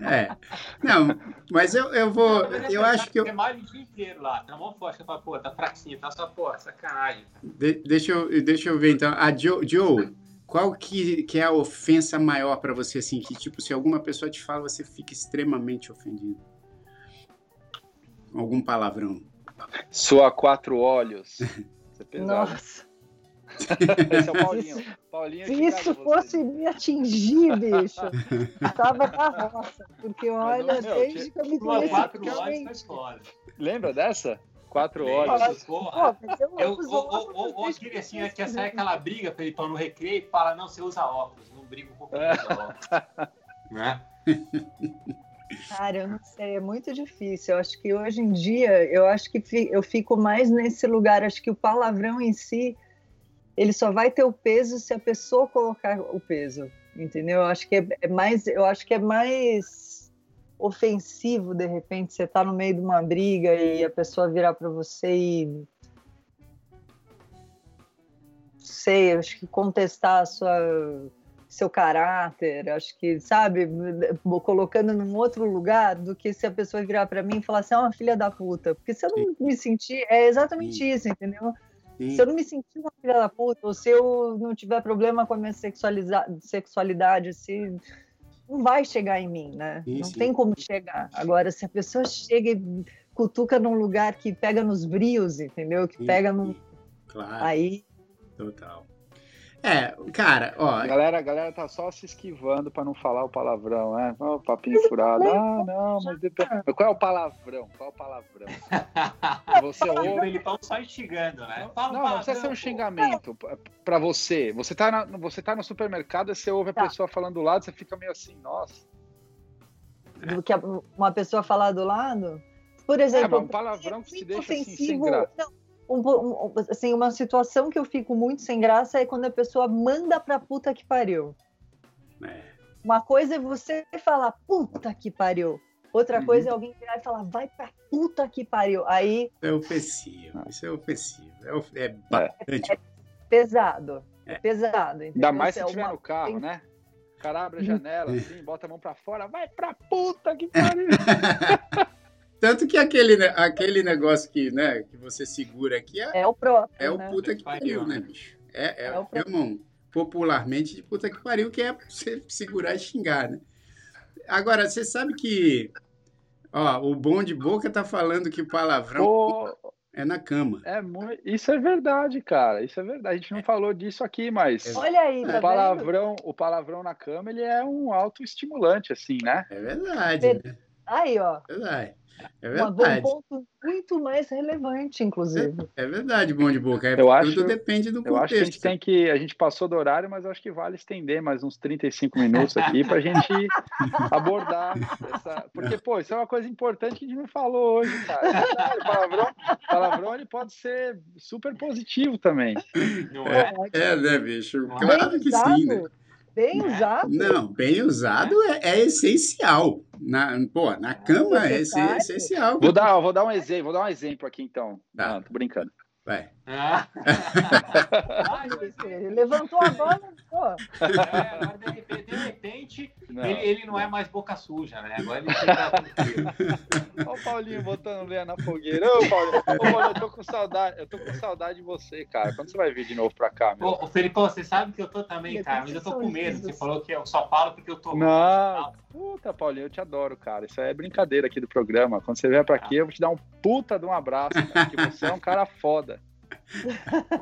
É. Não, mas eu, eu vou. Eu acho que eu. Você malha o dia inteiro lá, tá mó forte, fala, pô, tá fraquinho, tá só, pô, sacanagem. de- deixa, eu deixa eu ver então. A Joe, Joe qual que, que é a ofensa maior pra você, assim? Que, tipo, se alguma pessoa te fala, você fica extremamente ofendido? Algum palavrão. Sua quatro olhos. Isso é pesado. Nossa, Esse é o Paulinho. Paulinho se isso você. fosse me atingir, bicho, tava na roça. Porque olha, meu, desde que eu me Uma conheço, quatro realmente. faz foda. Lembra dessa? Quatro. Porra. Mas eu, ou, aquele que assim, conheço, quer sair né? aquela briga, Felipão, no recreio e fala, não, você usa óculos, não briga com quem usa óculos. né? Cara, eu não sei, é muito difícil. Eu acho que hoje em dia, eu acho que eu fico mais nesse lugar. Acho que o palavrão em si, ele só vai ter o peso se a pessoa colocar o peso, entendeu? Eu acho que é, é mais, eu acho que é mais ofensivo de repente você tá no meio de uma briga e a pessoa virar para você e sei, acho que contestar a sua seu caráter, acho que, sabe, colocando num outro lugar do que se a pessoa virar para mim e falar assim, é uma filha da puta. Porque se eu não me sentir, é exatamente Sim. isso, entendeu? Sim. Se eu não me sentir uma filha da puta, ou se eu não tiver problema com a minha sexualidade, se não vai chegar em mim, né? Sim, não sim. tem como chegar. Agora, se a pessoa chega e cutuca num lugar que pega nos brios, entendeu? Que Sim, pega num. sim. Claro, Aí, total. É, cara, ó, A galera, a galera tá só se esquivando pra não falar o palavrão, né? Ó, papinho furado. Ah, não, mas. Mas Qual é o palavrão? Qual é o palavrão? Você E o ouve. Felipão só instigando, né? Fala Não, não precisa ser um xingamento p- pra você. Você tá, na- você tá no supermercado, aí você ouve a Tá. pessoa falando do lado, você fica meio assim, nossa. do que a- uma pessoa falar do lado. Por É, exemplo, mas um palavrão que te deixa assim, sem ofensivo. graça. Não, um- um- assim, uma situação que eu fico muito sem graça é quando a pessoa manda pra puta que pariu. É. Uma coisa é você falar puta que pariu. Outra Uhum. coisa é alguém virar e falar vai pra puta que pariu. Aí, é ofensivo, isso é ofensivo. É, of- é bastante. pesado. É. Pesado. Ainda entendeu? mais se é tiver uma- no carro, né? O cara abre a janela, Uhum. assim, bota a mão pra fora, vai pra puta que pariu. Tanto que aquele, aquele negócio que, né, que você segura aqui é, É o próprio. é o né? puta que Pariu, né? né, bicho? É, é, É o chamam popularmente de puta que pariu, que é você segurar e xingar, né? Agora, você sabe que, ó, o bom de boca tá falando que o palavrão Pô, é na cama. é muito... Isso é verdade, cara. Isso é verdade. A gente não falou disso aqui, mas Olha aí, tá o vendo? palavrão, o palavrão na cama, ele é um autoestimulante, assim, né? É verdade, né? Aí, ó. Verdade. É uma- um verdade. ponto muito mais relevante, inclusive. É verdade, bom de boca. É, Eu tudo acho- depende do Eu acho que a gente contexto. tem que. A gente passou do horário, mas eu acho que vale estender mais uns 35 minutos aqui pra gente abordar essa. Porque, pô, isso é uma coisa importante que a gente não falou hoje, cara. É verdade, O palavrão, o palavrão ele pode ser super positivo também. Não é? É, né, bicho? Bem Claro que sim, né? Bem Né? usado. Não, bem usado é, é essencial. Na, pô, na cama é necessário. essencial. Vou dar, vou dar um exemplo, vou dar um exemplo aqui então. Tá. Não, tô brincando. Vai. Ah. Ai, Ele levantou a bola, pô. é, agora, de repente, de repente Não. ele, ele não é mais boca suja, né? Agora ele fica tranquilo. Ó o Paulinho botando lenha na fogueira. Ô, Paulinho, ô, Paulinho, eu tô com saudade. Eu tô com saudade de você, cara. Quando você vai vir de novo pra cá, meu? Ô, Felipão, você sabe que eu tô também, cara, mas eu tô com medo. Você falou que eu só falo porque eu tô. Não, puta, Paulinho, eu te adoro, cara. Isso é brincadeira aqui do programa. Quando você vier pra aqui, eu vou te dar um puta de um abraço, cara, porque você é um cara foda.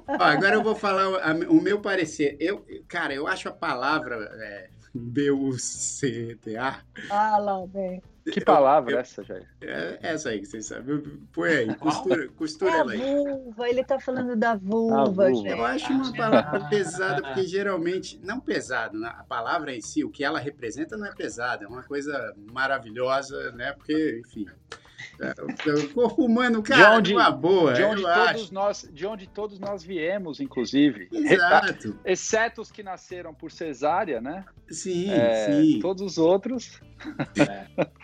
Ó, agora eu vou falar o, a- o meu parecer. Eu, cara, eu acho a palavra é, B-U-C-T-A. Ah, lá, bem. Que palavra é essa, Jair? É essa aí que vocês sabem. Põe aí, costura, costura É ela aí. vulva, ele tá falando da vulva, vulva. gente. Eu acho uma palavra pesada, porque geralmente, não pesado, né? a palavra em si, o que ela representa não é pesada, é uma coisa maravilhosa, né? Porque, enfim, é, o corpo humano, cara, onde- uma boa, De onde, todos acho. nós, de onde todos nós viemos, inclusive. Exato, Exceto os que nasceram por cesárea, né? sim, É, sim. Todos os outros.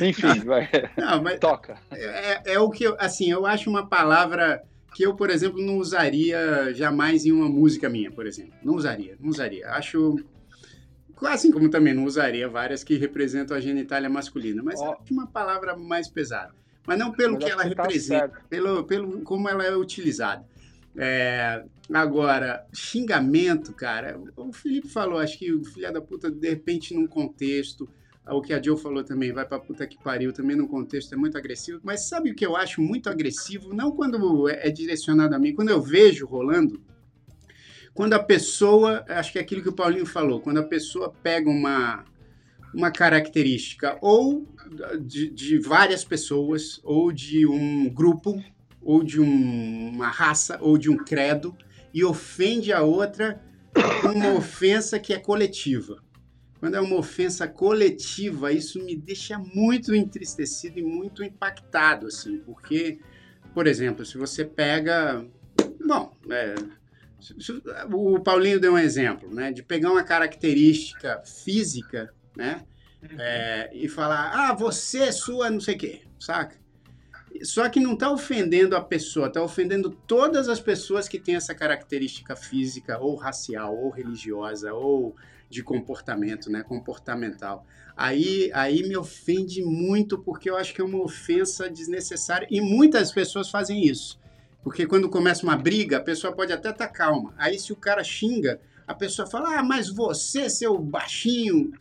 Enfim, vai. Não, mas Toca. é, é o que eu, assim, eu acho uma palavra que eu, por exemplo, não usaria jamais em uma música minha, por exemplo. Não usaria, não usaria. Acho. Assim como também não usaria várias que representam a genitália masculina, mas acho uma palavra mais pesada. Mas não pelo Mas que ela que tá representa, certo. pelo, pelo como ela é utilizada. É, agora, xingamento, cara, o Felipe falou, acho que o filho da puta, de repente, num contexto, o que a Joe falou também, vai pra puta que pariu, também num contexto é muito agressivo, mas sabe o que eu acho muito agressivo? Não quando é é direcionado a mim, quando eu vejo rolando, quando a pessoa, acho que é aquilo que o Paulinho falou, quando a pessoa pega uma, uma característica ou de, de várias pessoas, ou de um grupo, ou de um- uma raça, ou de um credo, e ofende a outra com uma ofensa que é coletiva. quando é uma ofensa coletiva, isso me deixa muito entristecido e muito impactado, assim, porque, por exemplo, se você pega, bom, é, o Paulinho deu um exemplo, né, de pegar uma característica física, né, é, e falar, ah, você é sua não sei o quê, saca? Só que não está ofendendo a pessoa, está ofendendo todas as pessoas que têm essa característica física, ou racial, ou religiosa, ou de comportamento, né? Comportamental. Aí, aí me ofende muito, porque eu acho que é uma ofensa desnecessária. E muitas pessoas fazem isso. Porque quando começa uma briga, a pessoa pode até estar tá calma. Aí, se o cara xinga, a pessoa fala: Ah, mas você, seu baixinho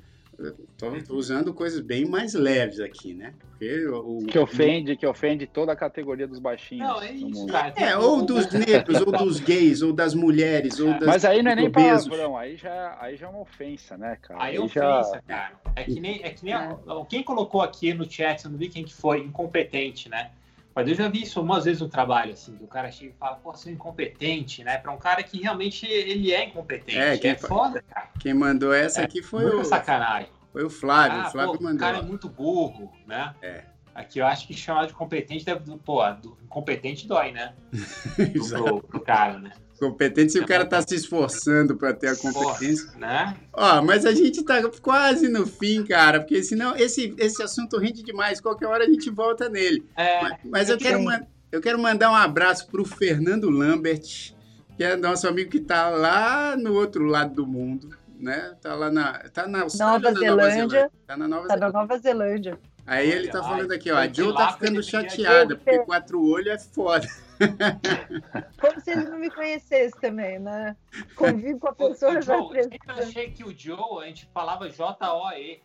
Estou usando coisas bem mais leves aqui, né? Porque o, que ofende, que ofende toda a categoria dos baixinhos. Não, é isso, cara. É, ou dos negros, ou dos gays, ou das mulheres, ou das Mas aí não é nem palavrão, aí já, aí já é uma ofensa, né, cara? Aí, é ofensa, já... cara. É que nem, é que nem a, quem colocou aqui no chat, eu não vi quem que foi, incompetente, né? Mas eu já vi isso umas vezes no trabalho, assim, que o cara chega e fala, pô, você é incompetente, né? Para um cara que realmente ele é incompetente. É, quem, é foda, cara. Quem mandou essa é, aqui foi o. sacanagem. Foi o Flávio, ah, o Flávio pô, mandou. O cara é muito burro, né? É. Aqui eu acho que chamar de competente deve. Pô, do, competente dói, né? pro, pro cara, né? Competente se o cara tá se esforçando para ter a competência. né? Ó, mas a gente tá quase no fim, cara, porque senão esse, esse assunto rende demais. Qualquer hora a gente volta nele. É, mas, mas eu, eu, quero, eu quero mandar um abraço pro Fernando Lambert, que é nosso amigo que tá lá no outro lado do mundo, né? Tá lá na. Tá na Nova, Zelândia, Nova Zelândia. Tá na Nova tá Zelândia. Na Nova Zelândia. Aí ele tá falando aqui, ó. A Joe tá ficando chateada, porque quatro olhos é foda. Como se ele não me conhecesse também, né? Convivo com a pessoa o, já. Joe, eu achei que o Joe, a gente falava J-O-E.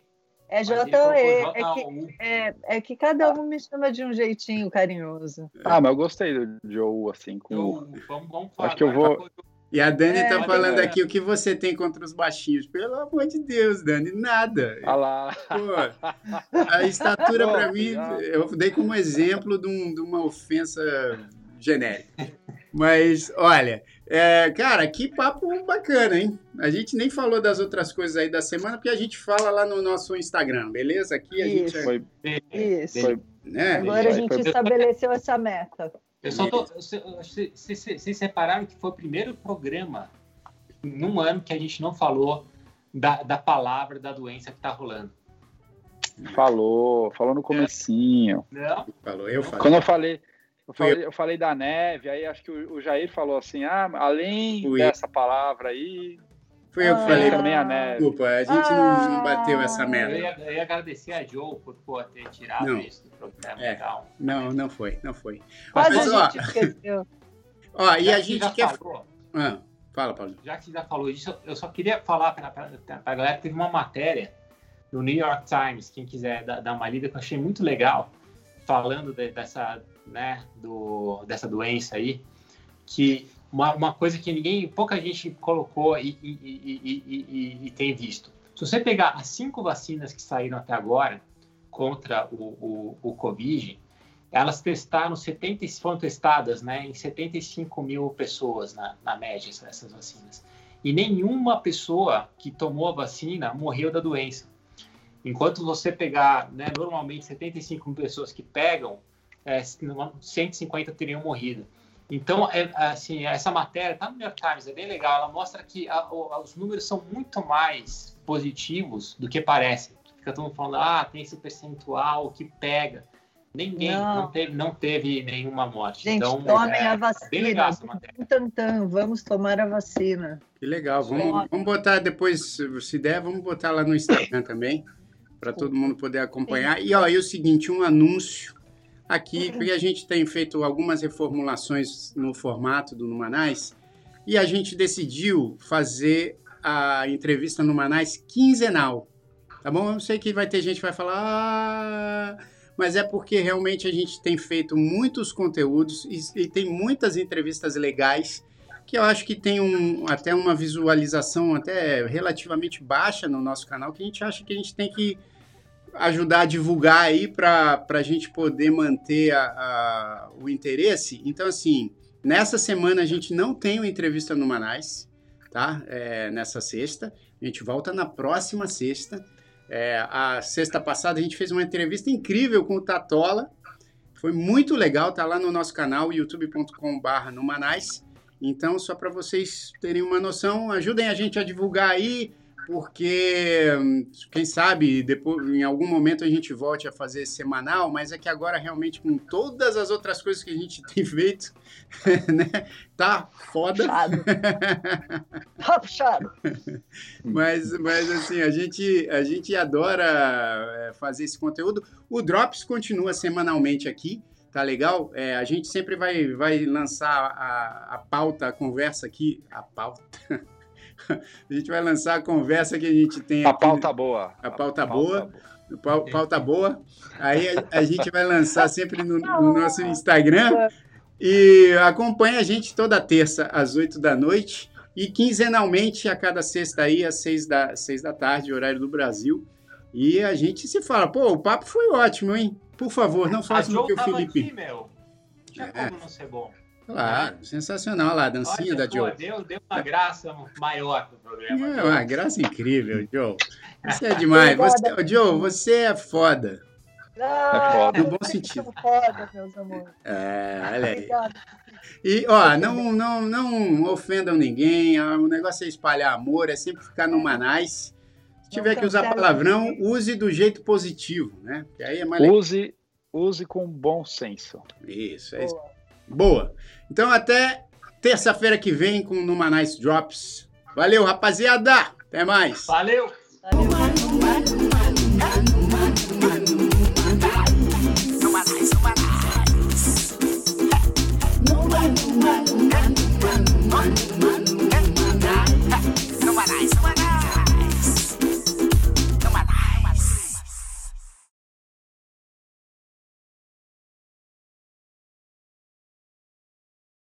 É J-O-E. É que, é, é que cada um me chama de um jeitinho carinhoso. Ah, mas eu gostei do Joe, assim. Com... Joe, vamos, vamos falar. Acho que eu vou. E a Dani é, tá falando é. aqui o que você tem contra os baixinhos. Pelo amor de Deus, Dani, nada. Olha lá. Pô, a estatura, para mim, eu dei como exemplo de, um, de uma ofensa genérica. Mas, olha, é, cara, que papo bacana, hein? A gente nem falou das outras coisas aí da semana, porque a gente fala lá no nosso Instagram, beleza? Aqui a Isso. gente. Foi, Isso. Foi, né? Agora a gente estabeleceu essa meta. Eu só tô. Vocês separaram que foi o primeiro programa num ano que a gente não falou da, da palavra da doença que tá rolando. Falou, falou no comecinho. Não? Falou, eu falei. Quando eu falei, eu falei, eu falei da neve, aí acho que o, o Jair falou assim: ah, além Fui. dessa palavra aí, foi eu que falei. Também a neve. Desculpa, a gente ah, não, bateu essa merda. Eu ia, eu ia agradecer a Joe por, por ter tirado não. isso do programa é, Não, não foi, não foi. Mas, Mas ó, esqueceu. ó, e a gente quer. Falou, ah, fala, Paulo. Já que já falou isso, eu só queria falar para a galera que teve uma matéria no New York Times, quem quiser dar, dar uma lida, que eu achei muito legal, falando de, dessa, né, do, dessa doença aí, que uma, uma coisa que ninguém, pouca gente colocou e, e, e, e, tem visto. Se você pegar as cinco vacinas que saíram até agora contra o, o, o Covid, elas testaram 70, foram testadas né, em 75 mil pessoas na, na média, essas vacinas. E nenhuma pessoa que tomou a vacina morreu da doença. Enquanto você pegar, né, normalmente 75 mil pessoas que pegam, é, 150 teriam morrido. Então, é, assim, essa matéria está no New York Times, é bem legal. Ela mostra que a, a, os números são muito mais positivos do que parecem. Fica todo mundo falando, ah, tem esse percentual que pega. Ninguém não, não teve, não teve nenhuma morte. Gente, então, tomem é, a vacina. Bem legal essa matéria. Tantan, vamos tomar a vacina. Que legal. Vamos, vamos botar depois, se der, vamos botar lá no Instagram também, para todo mundo poder acompanhar. E, ó, e o seguinte, um anúncio aqui, porque a gente tem feito algumas reformulações no formato do Numanais e a gente decidiu fazer a entrevista no Numanais quinzenal. Tá bom? Eu sei que vai ter gente que vai falar, ah, mas é porque realmente a gente tem feito muitos conteúdos e, e tem muitas entrevistas legais que eu acho que tem um, até uma visualização até relativamente baixa no nosso canal, que a gente acha que a gente tem que ajudar a divulgar aí para a gente poder manter a, a, o interesse. Então, assim, nessa semana a gente não tem uma entrevista no Manais, tá? É, nessa sexta. A gente volta na próxima sexta. É, a sexta passada a gente fez uma entrevista incrível com o Tatola. Foi muito legal, tá lá no nosso canal, youtube.com.br Numanais. Então, só para vocês terem uma noção, ajudem a gente a divulgar aí, porque quem sabe depois, em algum momento a gente volte a fazer semanal, mas é que agora realmente com todas as outras coisas que a gente tem feito, né, tá foda. Puxado. Tá puxado. mas, mas assim, a gente, a gente adora é, fazer esse conteúdo. O Drops continua semanalmente aqui tá legal? É, a gente sempre vai, vai lançar a, a pauta, a conversa aqui. A pauta. a gente vai lançar a conversa que a gente tem A aqui. pauta boa. A pauta boa. Pau- Pauta boa. Aí a, a gente vai lançar sempre no, no nosso Instagram. E acompanha a gente toda terça às 8 da noite e quinzenalmente a cada sexta aí às 6 da, 6 da tarde, horário do Brasil. E a gente se fala, pô, o papo foi ótimo, hein? Por favor, não A faça o que o Felipe. aqui, meu. Tinha É. como não ser bom. Claro, sensacional lá, a dancinha Olha, da pô, Joe. deu, deu uma graça maior pro programa. É uma graça incrível, Joe. Você é demais. Você, ô, Joe, você é foda. Ah, foda. No bom sentido. foda, meus amores. É, olha aí. E, ó, não, não, não ofendam ninguém. O negócio é espalhar amor, é sempre ficar no manais. Se tiver Não que usar palavrão, ninguém. use do jeito positivo, né? Que aí é mais legal. Use, use com bom senso. Isso, é isso. Boa. Então, até terça-feira que vem com o Numa Nice Drops. Valeu, rapaziada. Até mais. Valeu! Valeu.